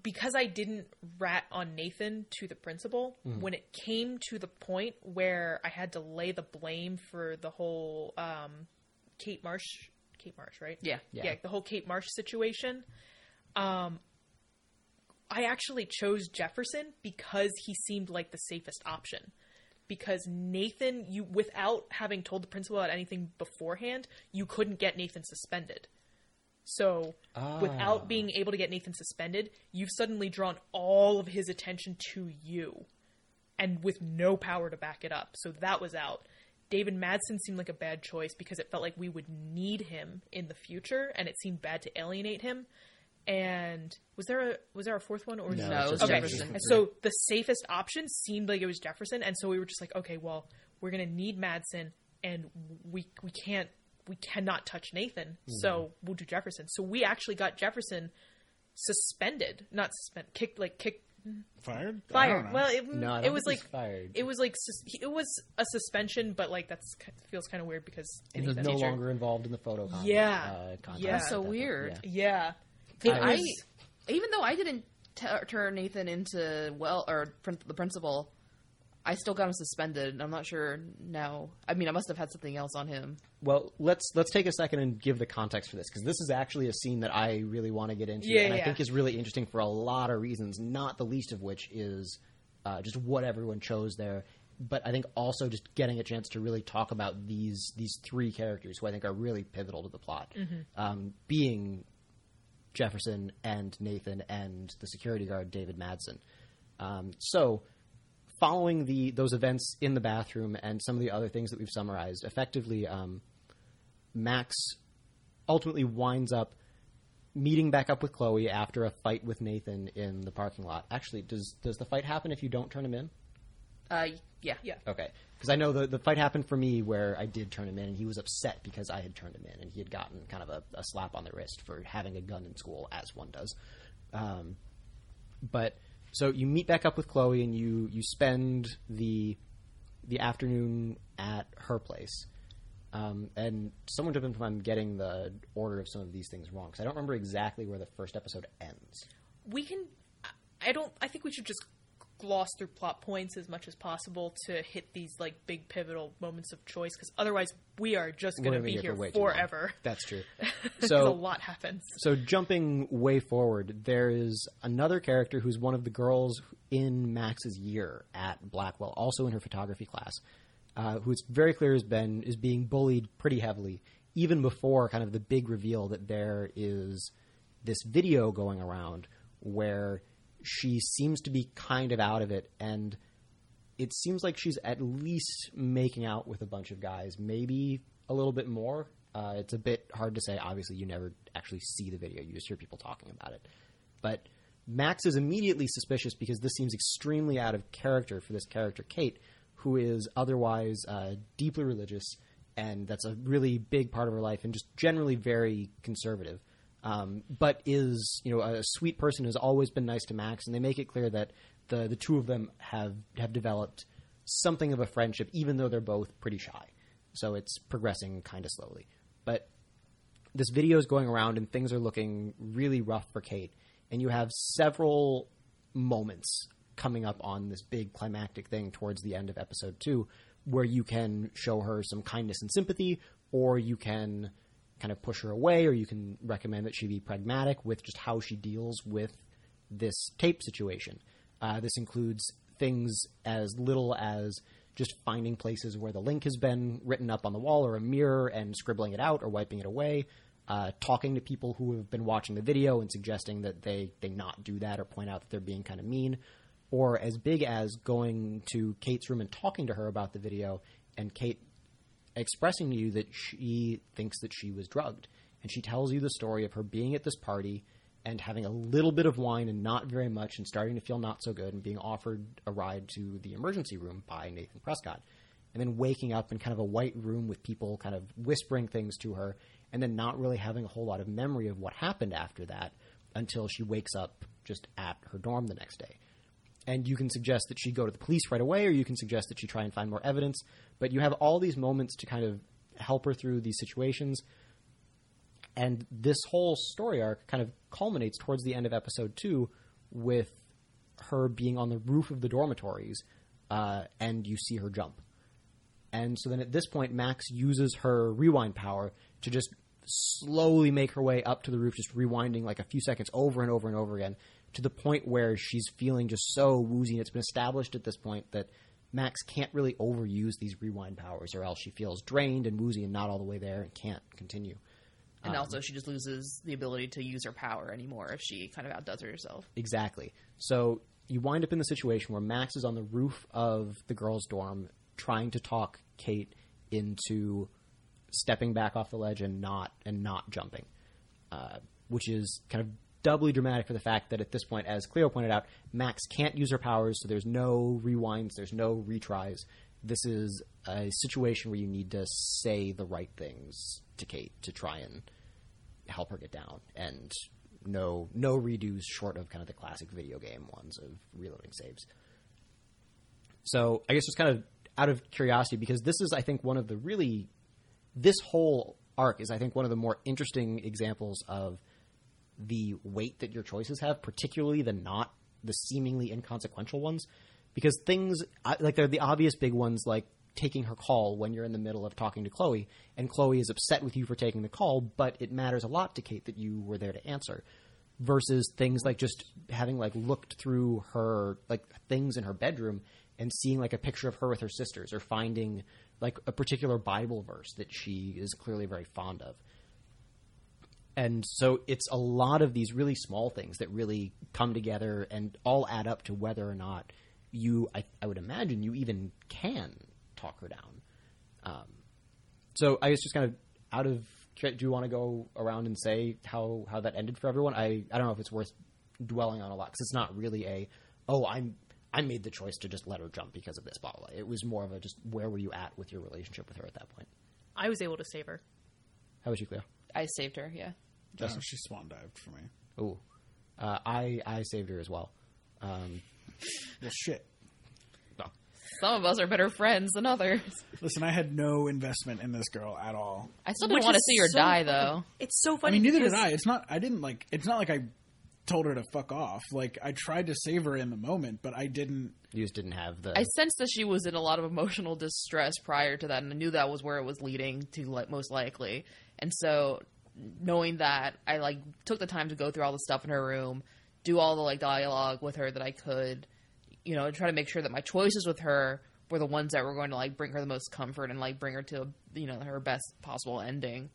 because I didn't rat on Nathan to the principal, when it came to the point where I had to lay the blame for the whole um, Kate Marsh, Kate Marsh, right? Yeah. Yeah. the whole Kate Marsh situation. Um, I actually chose Jefferson because he seemed like the safest option. Because Nathan, you without having told the principal about anything beforehand, you couldn't get Nathan suspended. So, Ah. without being able to get Nathan suspended, you've suddenly drawn all of his attention to you, and with no power to back it up. So that was out. David Madsen seemed like a bad choice because it felt like we would need him in the future, and it seemed bad to alienate him. And was there a was there a fourth one or No, No, it was okay. Jefferson. And so the safest option seemed like it was Jefferson, and so we were just like, okay, well, we're gonna need Madsen, and we we can't we cannot touch Nathan, so we'll do Jefferson. So we actually got Jefferson suspended, not suspended, kicked like kicked Fired? I fired. don't know. Well, it, No, it was like fired. it was like sus- it was a suspension, but like that's feels kind of weird because He was no teacher. longer involved in the photo con- Yeah. uh, contest. Yeah. That's so at point, weird. yeah. Yeah, I, was- even though I didn't t- turn Nathan into well or prin- the principal, I still got him suspended. and I'm not sure now. I mean, I must have had something else on him. Well, let's let's take a second and give the context for this because this is actually a scene that I really want to get into, Yeah, and I think is really interesting for a lot of reasons. Not the least of which is uh, just what everyone chose there, but I think also just getting a chance to really talk about these these three characters who I think are really pivotal to the plot, um, being Jefferson and Nathan and the security guard David Madsen. Um, so following the those events in the bathroom and some of the other things that we've summarized, effectively, um, Max ultimately winds up meeting back up with Chloe after a fight with Nathan in the parking lot. Actually, does does the fight happen if you don't turn him in? Uh, yeah, yeah. Okay, because I know the the fight happened for me where I did turn him in, and he was upset because I had turned him in, and he had gotten kind of a, a slap on the wrist for having a gun in school, as one does. Um, but so you meet back up with Chloe, and you you spend the the afternoon at her place. Um, and someone jump in if I'm getting the order of some of these things wrong because I don't remember exactly where the first episode ends. we can. I don't. I think we should just gloss through plot points as much as possible to hit these like big pivotal moments of choice because otherwise we are just going to be here for way too long. forever. That's true. So a lot happens. So jumping way forward, there is another character who's one of the girls in Max's year at Blackwell, also in her photography class, uh, who it's very clear has been is being bullied pretty heavily, even before kind of the big reveal that there is this video going around where she seems to be kind of out of it and it seems like she's at least making out with a bunch of guys, maybe a little bit more. Uh, it's a bit hard to say. Obviously, you never actually see the video; you just hear people talking about it. But Max is immediately suspicious because this seems extremely out of character for this character, Kate, who is otherwise uh, deeply religious, and that's a really big part of her life, and just generally very conservative. Um, but is you know a sweet person has always been nice to Max, and they make it clear that the the two of them have have developed something of a friendship, even though they're both pretty shy. So it's progressing kind of slowly. But this video is going around, and things are looking really rough for Kate. And you have several moments coming up on this big climactic thing towards the end of episode two, where you can show her some kindness and sympathy, or you can kind of push her away, or you can recommend that she be pragmatic with just how she deals with this tape situation. Uh, this includes things as little as just finding places where the link has been written up on the wall or a mirror and scribbling it out or wiping it away. Uh, talking to people who have been watching the video and suggesting that they, they not do that or point out that they're being kind of mean. Or as big as going to Kate's room and talking to her about the video and Kate expressing to you that she thinks that she was drugged. And she tells you the story of her being at this party and having a little bit of wine and not very much and starting to feel not so good and being offered a ride to the emergency room by Nathan Prescott. and then waking up in kind of a white room with people kind of whispering things to her, and then not really having a whole lot of memory of what happened after that until she wakes up just at her dorm the next day. And you can suggest that she go to the police right away, or you can suggest that she try and find more evidence. But you have all these moments to kind of help her through these situations. And this whole story arc kind of culminates towards the end of episode two with her being on the roof of the dormitories, uh, and you see her jump. And so then at this point, Max uses her rewind power to just slowly make her way up to the roof, just rewinding like a few seconds over and over and over again, to the point where she's feeling just so woozy. And it's been established at this point that Max can't really overuse these rewind powers, or else she feels drained and woozy and not all the way there and can't continue. And also, she just loses the ability to use her power anymore if she kind of outdoes herself. Exactly. So you wind up in the situation where Max is on the roof of the girls' dorm trying to talk Kate into stepping back off the ledge and not and not jumping, uh, which is kind of doubly dramatic for the fact that at this point, as Cleo pointed out, Max can't use her powers, so there's no rewinds, there's no retries. This is a situation where you need to say the right things to Kate to try and help her get down, and no no redos short of kind of the classic video game ones of reloading saves. So I guess just kind of out of curiosity, because this is I think one of the really this whole arc is I think one of the more interesting examples of the weight that your choices have, particularly the not the seemingly inconsequential ones, because things uh, like they're the obvious big ones like taking her call when you're in the middle of talking to Chloe, and Chloe is upset with you for taking the call, but it matters a lot to Kate that you were there to answer. Versus things like just having like looked through her like things in her bedroom and seeing like a picture of her with her sisters, or finding like a particular Bible verse that she is clearly very fond of and so it's a lot of these really small things that really come together and all add up to whether or not you I, I would imagine you even can talk her down um, so i guess just kind of out of do you want to go around and say how how that ended for everyone i i don't know if it's worth dwelling on a lot because it's not really a oh i'm i made the choice to just let her jump because of this blah, blah, blah. it was more of a just where were you at with your relationship with her at that point I was able to save her. how was you cleo I saved her, yeah. Oh, she swan dived for me. Ooh, uh, I I saved her as well. Um, Well, shit. Some of us are better friends than others. Listen, I had no investment in this girl at all. I still didn't Which want to is see her so die, funny. though. It's so I funny. mean, neither because did I. It's not. I didn't like. It's not like I told her to fuck off. Like I tried to save her in the moment, but I didn't. you just didn't have the. I sensed that she was in a lot of emotional distress prior to that, and I knew that was where it was leading to, like, most likely. And so, knowing that, I like took the time to go through all the stuff in her room, do all the like dialogue with her that I could, you know, try to make sure that my choices with her were the ones that were going to like bring her the most comfort and like bring her to you know her best possible ending.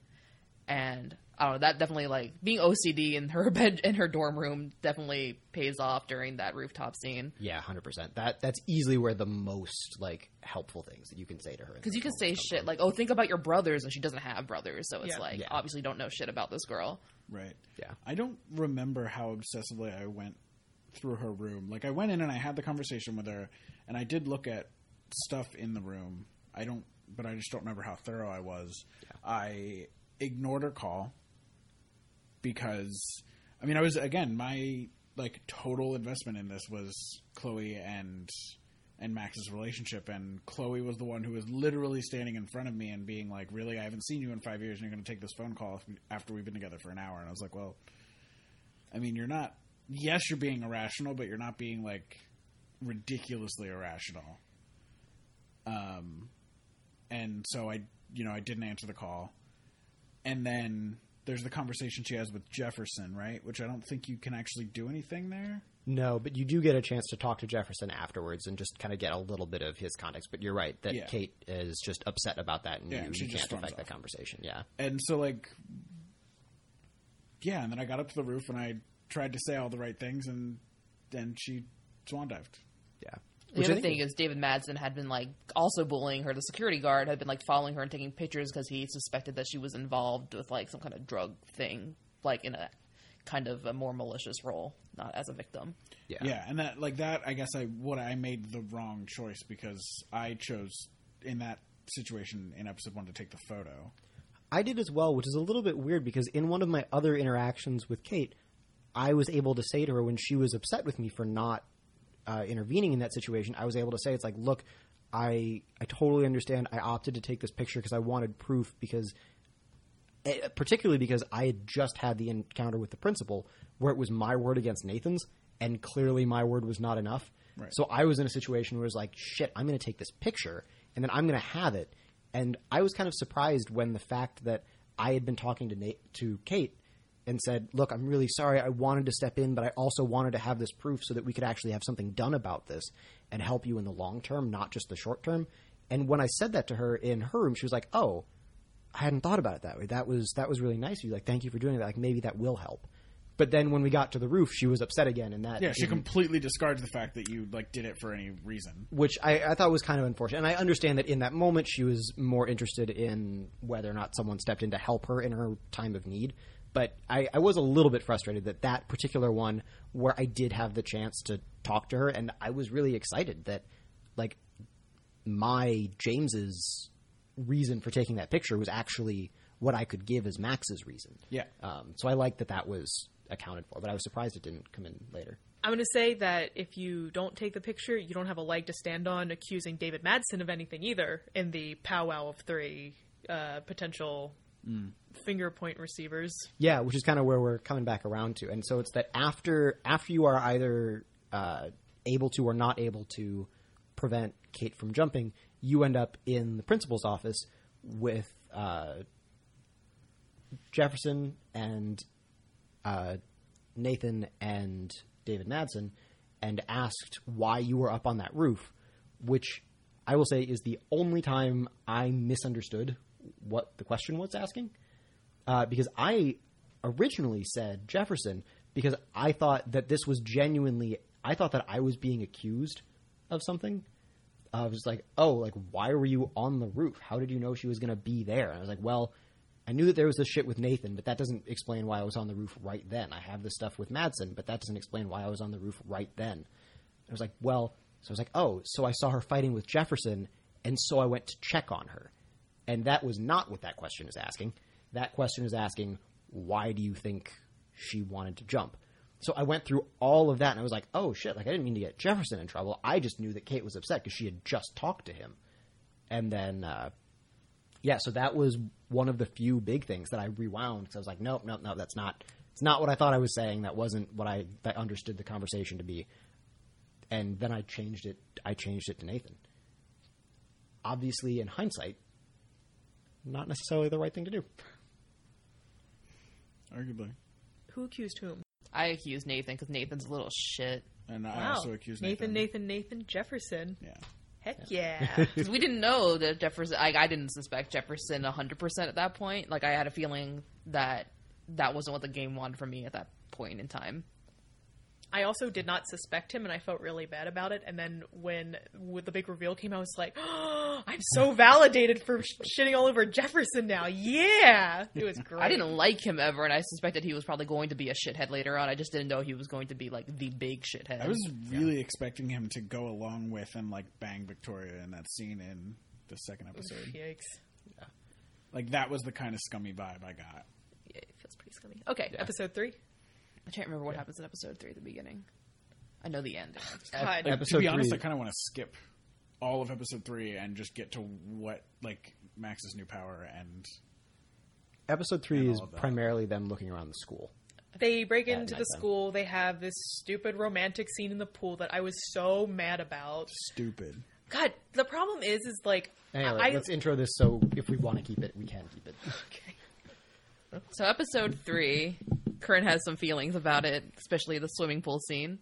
And I don't know that definitely like being OCD in her bed in her dorm room definitely pays off during that rooftop scene. yeah, hundred percent. That that's easily where the most like helpful things that you can say to her. Because you can say shit from. like, "Oh, think about your brothers," and she doesn't have brothers, so it's Yeah. like Yeah. obviously don't know shit about this girl. Right. Yeah. I don't remember how obsessively I went through her room. Like I went in and I had the conversation with her, and I did look at stuff in the room. I don't, but I just don't remember how thorough I was. I ignored her call because, I mean, I was again my like total investment in this was Chloe and and Max's relationship, and Chloe was the one who was literally standing in front of me and being like, "Really, I haven't seen you in five years, and you're going to take this phone call after we've been together for an hour." And I was like, "Well, I mean, you're not. Yes, you're being irrational, but you're not being like ridiculously irrational." Um, and so I, you know, I didn't answer the call, and then there's the conversation she has with Jefferson, right? Which I don't think you can actually do anything there. No, but you do get a chance to talk to Jefferson afterwards and just kind of get a little bit of his context. But you're right that Yeah. Kate is just upset about that, and Yeah, you, and she you can't affect that conversation. Yeah, And so like yeah, and then I got up to the roof and I tried to say all the right things and then she swan dived. yeah. The Which other thing is David Madsen had been like also bullying her. The security guard had been like following her and taking pictures because he suspected that she was involved with like some kind of drug thing, like in a kind of a more malicious role, not as a victim. yeah. Yeah, and that like that I guess I what I made the wrong choice because I chose in that situation in episode one to take the photo. I did as well, which is a little bit weird because in one of my other interactions with Kate, I was able to say to her when she was upset with me for not uh, intervening in that situation, I was able to say, "It's like, look, I I totally understand. I opted to take this picture because I wanted proof because." eh, Particularly because I had just had the encounter with the principal where it was my word against Nathan's, and clearly my word was not enough. Right. So I was in a situation where it was like, shit, I'm going to take this picture and then I'm going to have it. And I was kind of surprised when the fact that I had been talking to Nate, to Kate and said, "Look, I'm really sorry. I wanted to step in, but I also wanted to have this proof so that we could actually have something done about this and help you in the long term, not just the short term." And when I said that to her in her room, she was like, "Oh, I hadn't thought about it that way. That was that was really nice of you. Like, thank you for doing that. Like, maybe that will help." But then when we got to the roof, she was upset again, and that Yeah, she completely discards the fact that you like did it for any reason. which I, I thought was kind of unfortunate. And I understand that in that moment she was more interested in whether or not someone stepped in to help her in her time of need. But I, I was a little bit frustrated that that particular one, where I did have the chance to talk to her, and I was really excited that, like, my James's reason for taking that picture was actually what I could give as Max's reason. Yeah. Um, so I liked that that was accounted for, but I was surprised it didn't come in later. I'm going to say that if you don't take the picture, you don't have a leg to stand on accusing David Madsen of anything either in the powwow of three uh, potential finger point receivers. Yeah, which is kind of where we're coming back around to, and so it's that after after you are either uh, able to or not able to prevent Kate from jumping, you end up in the principal's office with uh, Jefferson and uh, Nathan and David Madsen, and asked why you were up on that roof, which I will say is the only time I misunderstood what the question was asking uh, because I originally said Jefferson because I thought that this was genuinely. I thought that I was being accused of something. I was like, oh, like why were you on the roof? How did you know she was going to be there? And I was like, well, I knew that there was this shit with Nathan, but that doesn't explain why I was on the roof right then. I have this stuff with Madsen, but that doesn't explain why I was on the roof right then. I was like, well, so I was like, oh, so I saw her fighting with Jefferson, and so I went to check on her. And that was not what that question is asking. That question is asking, why do you think she wanted to jump? So I went through all of that, and I was like, oh shit, like I didn't mean to get Jefferson in trouble. I just knew that Kate was upset because she had just talked to him. And then, uh, yeah, so that was one of the few big things that I rewound because I was like, nope, nope, no, that's not. It's not what I thought I was saying. That wasn't what I that understood the conversation to be. And then I changed it. I changed it to Nathan. Obviously, in hindsight, not necessarily the right thing to do. Arguably. Who accused whom? I accused Nathan because Nathan's a little shit. And I Wow. also accused Nathan, Nathan. Nathan, Nathan Jefferson. Yeah. Heck yeah. Because we didn't know that Jefferson. Like, I didn't suspect Jefferson 100% at that point. Like, I had a feeling that that wasn't what the game wanted from me at that point in time. I also did not suspect him, and I felt really bad about it. And then when with the big reveal came, I was like, oh, "I'm so validated for sh- shitting all over Jefferson now." Yeah, it was great. I didn't like him ever, and I suspected he was probably going to be a shithead later on. I just didn't know he was going to be like the big shithead. I was really expecting him to go along with and like bang Victoria in that scene in the second episode. Yikes! Like that was the kind of scummy vibe I got. Yeah, it feels pretty scummy. Okay, episode three. I can't remember what happens in episode three at the beginning. I know the end. God, Like, Episode to be honest, three- I kind of want to skip all of episode three and just get to what like Max's new power and Episode three And is all primarily them looking around the school. they break into the nighttime. school. They have this stupid romantic scene in the pool that I was so mad about. stupid. God, the problem is, is like Anyway, I, let's intro this so if we want to keep it, we can keep it. Okay. So episode three, Kern has some feelings about it, especially the swimming pool scene.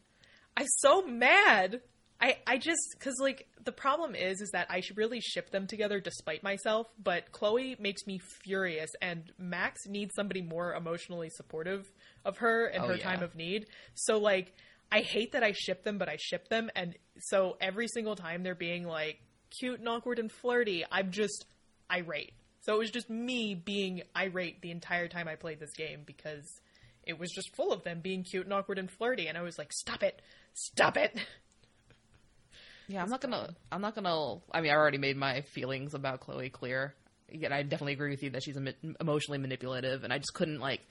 I'm so mad. I I just because like the problem is is that I should really ship them together despite myself, but Chloe makes me furious, and Max needs somebody more emotionally supportive of her in Oh, her yeah. time of need. So like I hate that I ship them, but I ship them, and so every single time they're being like cute and awkward and flirty, I'm just irate. So it was just me being irate the entire time I played this game because it was just full of them being cute and awkward and flirty, and I was like, "Stop it! Stop it!" Yeah, I'm not gonna. I'm not gonna. I mean, I already made my feelings about Chloe clear. Again, I definitely agree with you that she's emotionally manipulative, and I just couldn't like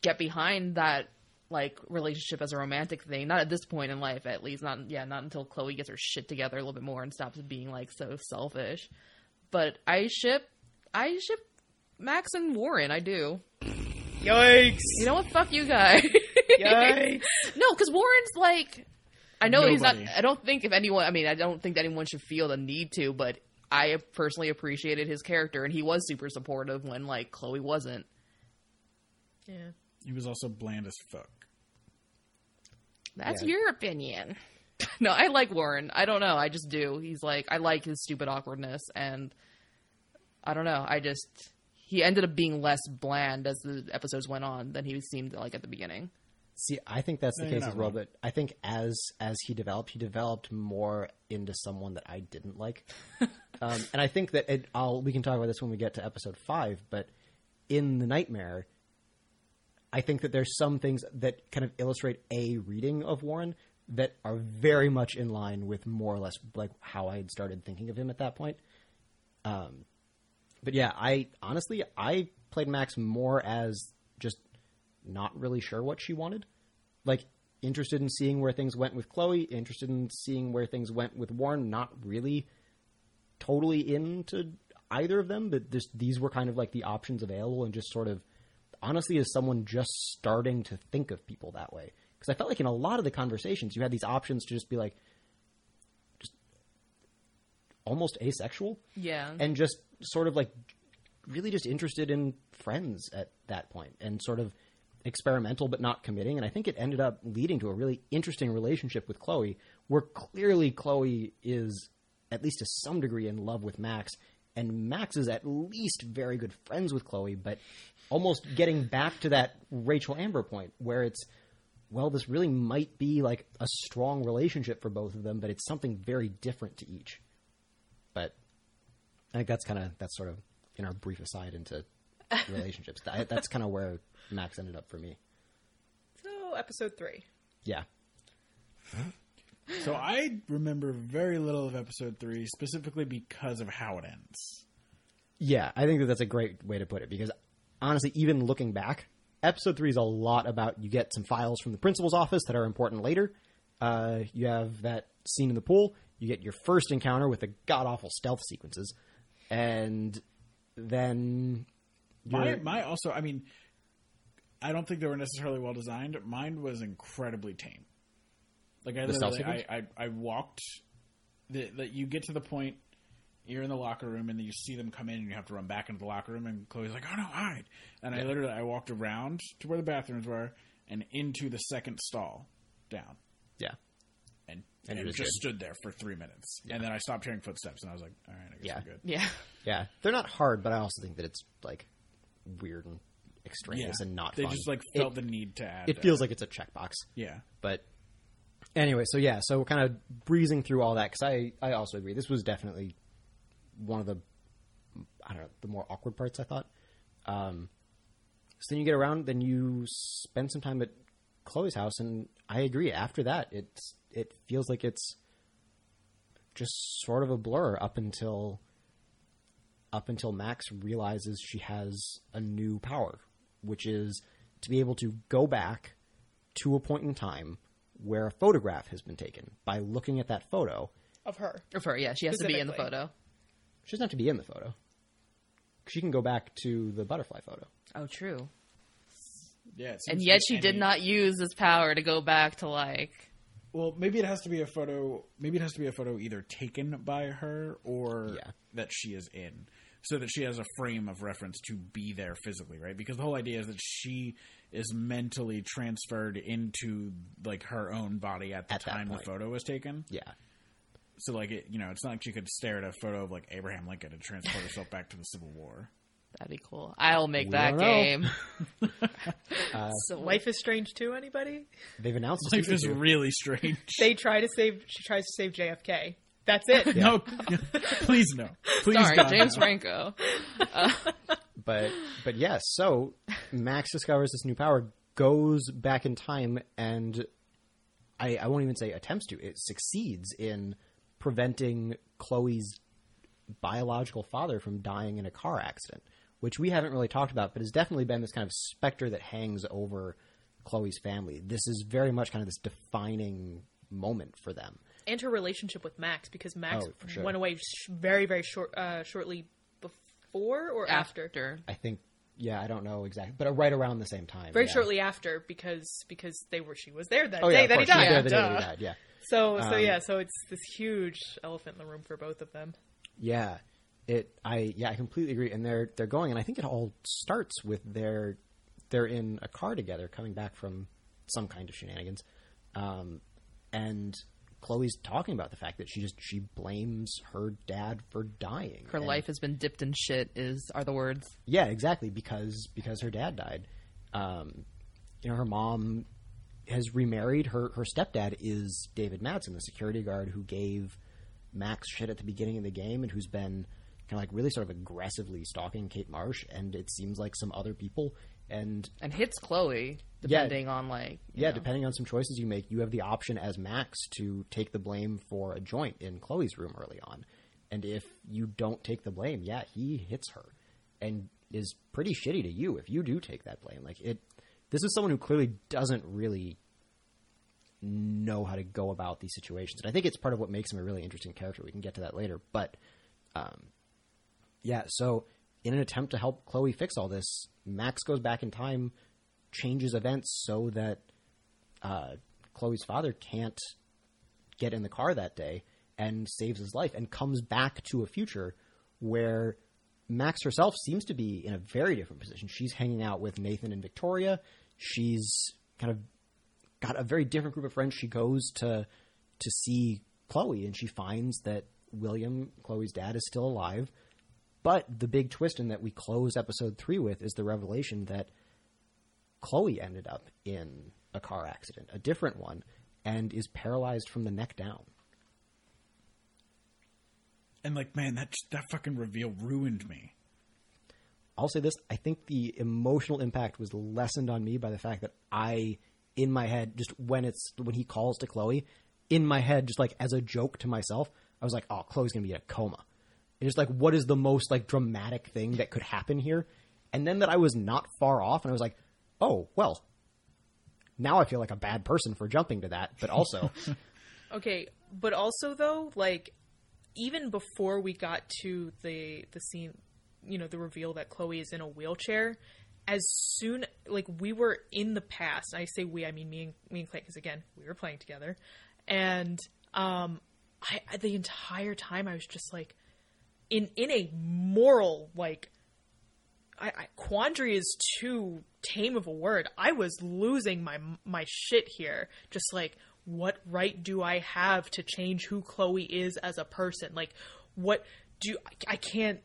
get behind that like relationship as a romantic thing. Not at this point in life, at least. Not yeah, not until Chloe gets her shit together a little bit more and stops being like so selfish. But I ship, I ship Max and Warren. I do. Yikes! You know what? Fuck you guys. Yikes! No, because Warren's like, I know he's not. I don't think if anyone. I mean, I don't think that anyone should feel the need to, but I personally appreciated his character, and he was super supportive when like Chloe wasn't. yeah. He was also bland as fuck. That's Yeah. your opinion. no, I like Warren. I don't know. I just do. He's like, I like his stupid awkwardness, and I don't know. I just he ended up being less bland as the episodes went on than he seemed like at the beginning. See, I think that's the No, case not as well. But I think as as he developed, he developed more into someone that I didn't like. um, and I think that it, I'll we can talk about this when we get to episode five. But in the nightmare, I think that there's some things that kind of illustrate a reading of Warren that are very much in line with more or less like how I had started thinking of him at that point. Um, but yeah, I honestly I played Max more as just not really sure what she wanted. Like interested in seeing where things went with Chloe, interested in seeing where things went with Warren, not really totally into either of them, but just these were kind of like the options available and just sort of honestly as someone just starting to think of people that way. Because I felt like in a lot of the conversations you had these options to just be like almost asexual. Yeah, and just sort of like really just interested in friends at that point and sort of experimental but not committing. And i think it ended up leading to a really interesting relationship with chloe where clearly chloe is at least to some degree in love with max. And max is at least very good friends with chloe but almost getting back to that rachel amber point where it's well this really might be like a strong relationship for both of them but it's something very different to each but I think that's kind of that's sort of in our brief aside into relationships. That, that's kind of where Max ended up for me. So episode three. Yeah, So I remember very little of episode three, specifically because of how it ends. yeah. I think that that's a great way to put it because honestly, even looking back, episode three is a lot about you get some files from the principal's office that are important later. Uh, you have that scene in the pool. You get your first encounter with the god awful stealth sequences, and then My my also, I mean, I don't think they were necessarily well designed. Mine was incredibly tame. Like I literally? I, I I walked. That that you get to the point, you're in the locker room, and then you see them come in, and you have to run back into the locker room, and Chloe's like, "Oh no, hide!" And I literally I walked around to where the bathrooms were, and into the second stall, down, yeah. And And and, it just good. stood there for three minutes, and then I stopped hearing footsteps, and I was like, "All right, I guess Yeah. we're good." yeah. Yeah, they're not hard, but I also think that it's like weird and extraneous and not. They fun. just like It- felt the need to add. It that. feels like it's a checkbox, yeah. but anyway. So yeah, so kind of breezing through all that because I I also agree this was definitely one of the I don't know the more awkward parts. I thought. Um, so then you get around, then you spend some time at Chloe's house, and I agree. After that, it's it feels like it's just sort of a blur up until up until Max realizes she has a new power, which is to be able to go back to a point in time where a photograph has been taken by looking at that photo. Of her. Of her, yeah, she has to be in the photo. She doesn't have to be in the photo. She can go back to the butterfly photo. Oh, true. Yeah, And yet like she did not use this power to go back to like. Well, maybe it has to be a photo. Maybe it has to be a photo either taken by her or Yeah. that she is in, so that she has a frame of reference to be there physically, right? Because the whole idea is that she is mentally transferred into like her own body at the At time the photo was taken. Yeah. So, like, it, you know, it's not like she could stare at a photo of like Abraham Lincoln and transport herself back to the Civil War. That'd be cool. I'll make We that don't know. game. Uh, so Life is Strange too. Anybody? They've announced a Life is two. really strange. They try to save. She tries to save JFK. That's it. No, please no. Please Sorry, God, James no. Franco. but but yes, so Max discovers this new power, goes back in time, and I, I won't even say attempts to. It succeeds in preventing Chloe's biological father from dying in a car accident, which we haven't really talked about, but has definitely been this kind of specter that hangs over Chloe's family. This is very much kind of this defining moment for them. and her relationship with Max because Max Oh, sure. went away sh- very very short uh, shortly before or after. After. I think, yeah, I don't know exactly, but right around the same time. Very yeah. shortly after because because they were she was there that Oh day yeah, that he course, she was died. there the day he died. Yeah. So so Um, yeah, so it's this huge elephant in the room for both of them. Yeah, it. I yeah, I completely agree. And they're they're going, and I think it all starts with their they're in a car together, coming back from some kind of shenanigans, um, and Chloe's talking about the fact that she just she blames her dad for dying. Her And- life has been dipped in shit. Is are the words? Yeah, exactly. Because because her dad died. Um, you know, her mom has remarried. Her her stepdad is David Madsen, the security guard who gave Max shit at the beginning of the game and who's been kind of like really sort of aggressively stalking Kate Marsh and it seems like some other people. And And hits Chloe depending on like yeah, know. depending on some choices you make, you have the option as Max to take the blame for a joint in Chloe's room early on. And if you don't take the blame, yeah, he hits her and is pretty shitty to you if you do take that blame. Like it this is someone who clearly doesn't really know how to go about these situations. And I think it's part of what makes him a really interesting character. We can get to that later. But um, yeah, so in an attempt to help Chloe fix all this, Max goes back in time, changes events so that uh, Chloe's father can't get in the car that day and saves his life and comes back to a future where Max herself seems to be in a very different position. She's hanging out with Nathan and Victoria. She's kind of got a very different group of friends. She goes to to see Chloe and she finds that William, Chloe's dad, is still alive. But the big twist in that we close episode three with is the revelation that Chloe ended up in a car accident, a different one, and is paralyzed from the neck down. And like, man, that that fucking reveal ruined me. I'll say this: I think the emotional impact was lessened on me by the fact that I, in my head, just when it's when he calls to Chloe, in my head, just like as a joke to myself, I was like, "Oh, Chloe's gonna be in a coma." And just like, what is the most like dramatic thing that could happen here? And then that I was not far off, and I was like, "Oh, well." Now I feel like a bad person for jumping to that, but also, Okay, but also though, like even before we got to the the scene, you know, the reveal that Chloe is in a wheelchair, as soon like we were in the past. I say we, I mean me and me and Clay, because again, we were playing together, and um, I I- the entire time I was just like, in in a moral like I, I, quandary is too tame of a word. I was losing my my shit here. Just like, what right do I have to change who Chloe is as a person? Like, what do I can't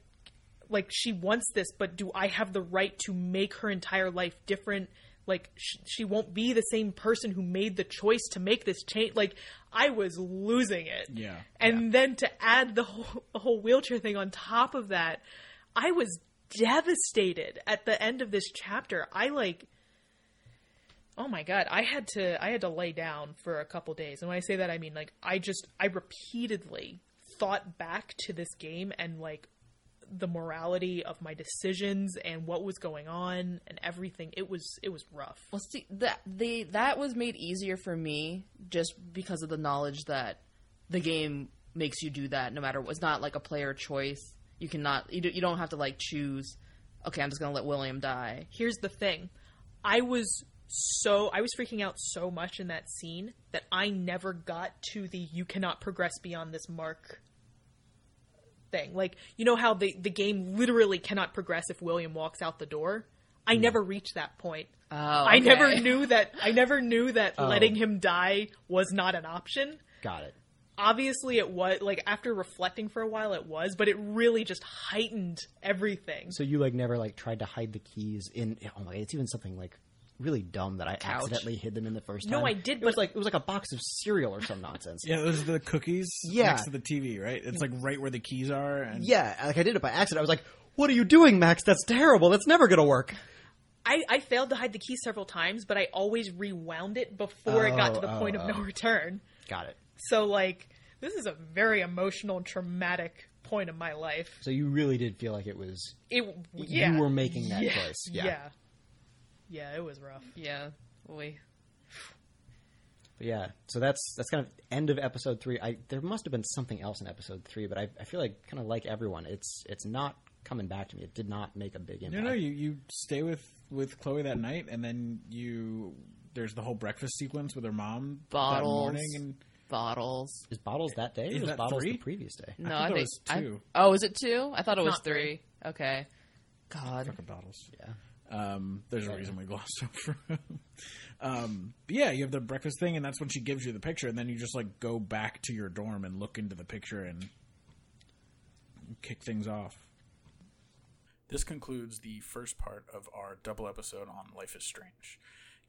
like? She wants this, but do I have the right to make her entire life different? Like, sh- she won't be the same person who made the choice to make this change. Like, I was losing it. Yeah. And then to add the whole, the whole wheelchair thing on top of that, I was devastated at the end of this chapter. I like Oh my god, I had to I had to lay down for a couple days. And when I say that I mean like I just I repeatedly thought back to this game and like the morality of my decisions and what was going on and everything. It was it was rough. Well, see that they that was made easier for me just because of the knowledge that the game makes you do that. No matter what, it's not like a player choice. You cannot. You, do, you don't have to like choose. Okay, I'm just gonna let William die. here's the thing i was so i was freaking out so much in that scene that i never got to the you cannot progress beyond this mark thing like you know how the the game literally cannot progress if william walks out the door i hmm. never reached that point Oh, i never knew that i never knew that Oh. letting him die was not an option got it. obviously it was like after reflecting for a while it was but it really just heightened everything So you like never like tried to hide the keys in? Oh my! It's even something like really dumb that I Couch. accidentally hid them in the first No. I did, It was like it was like a box of cereal or some nonsense. Yeah, it was the cookies Yeah. next to the TV, right? It's like right where the keys are. And Yeah, like I did it by accident. I was like, "What are you doing, Max? That's terrible. That's never gonna work." I, I failed to hide the key several times, but I always rewound it before it got to the Oh, point oh, of no oh, oh. return. Got it. So like this is a very emotional and traumatic point of my life. So you really did feel like it was It, yeah. You were making that yeah, choice, yeah. yeah, yeah. It was rough. Yeah. Boy. But yeah, so that's that's kind of end of episode three. I there must have been something else in episode three, but I, I feel like kind of like everyone, it's it's not coming back to me. It did not make a big impact. no, no, you you stay with with Chloe that night, and then you there's the whole breakfast sequence with her mom Bottles. that morning, and Bottles. Is bottles that day? Is or was that bottles three? the previous day? No, thought I, there think was I- two. oh, is it two? I thought it was three. three. Okay. God. fucking bottles. Yeah. Um, there's a reason we glossed over. um, yeah, you have the breakfast thing, and that's when she gives you the picture, and then you just like go back to your dorm and look into the picture and kick things off. This concludes the first part of our double episode on Life is Strange.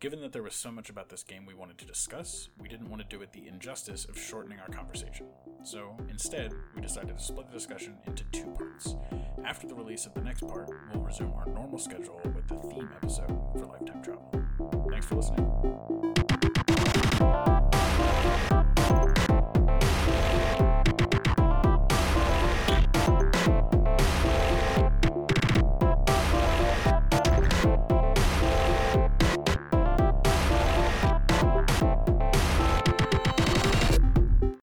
Given that there was so much about this game we wanted to discuss, we didn't want to do it the injustice of shortening our conversation. So instead, we decided to split the discussion into two parts. After the release of the next part, we'll resume our normal schedule with the theme episode for Lifetime Travel. Thanks for listening.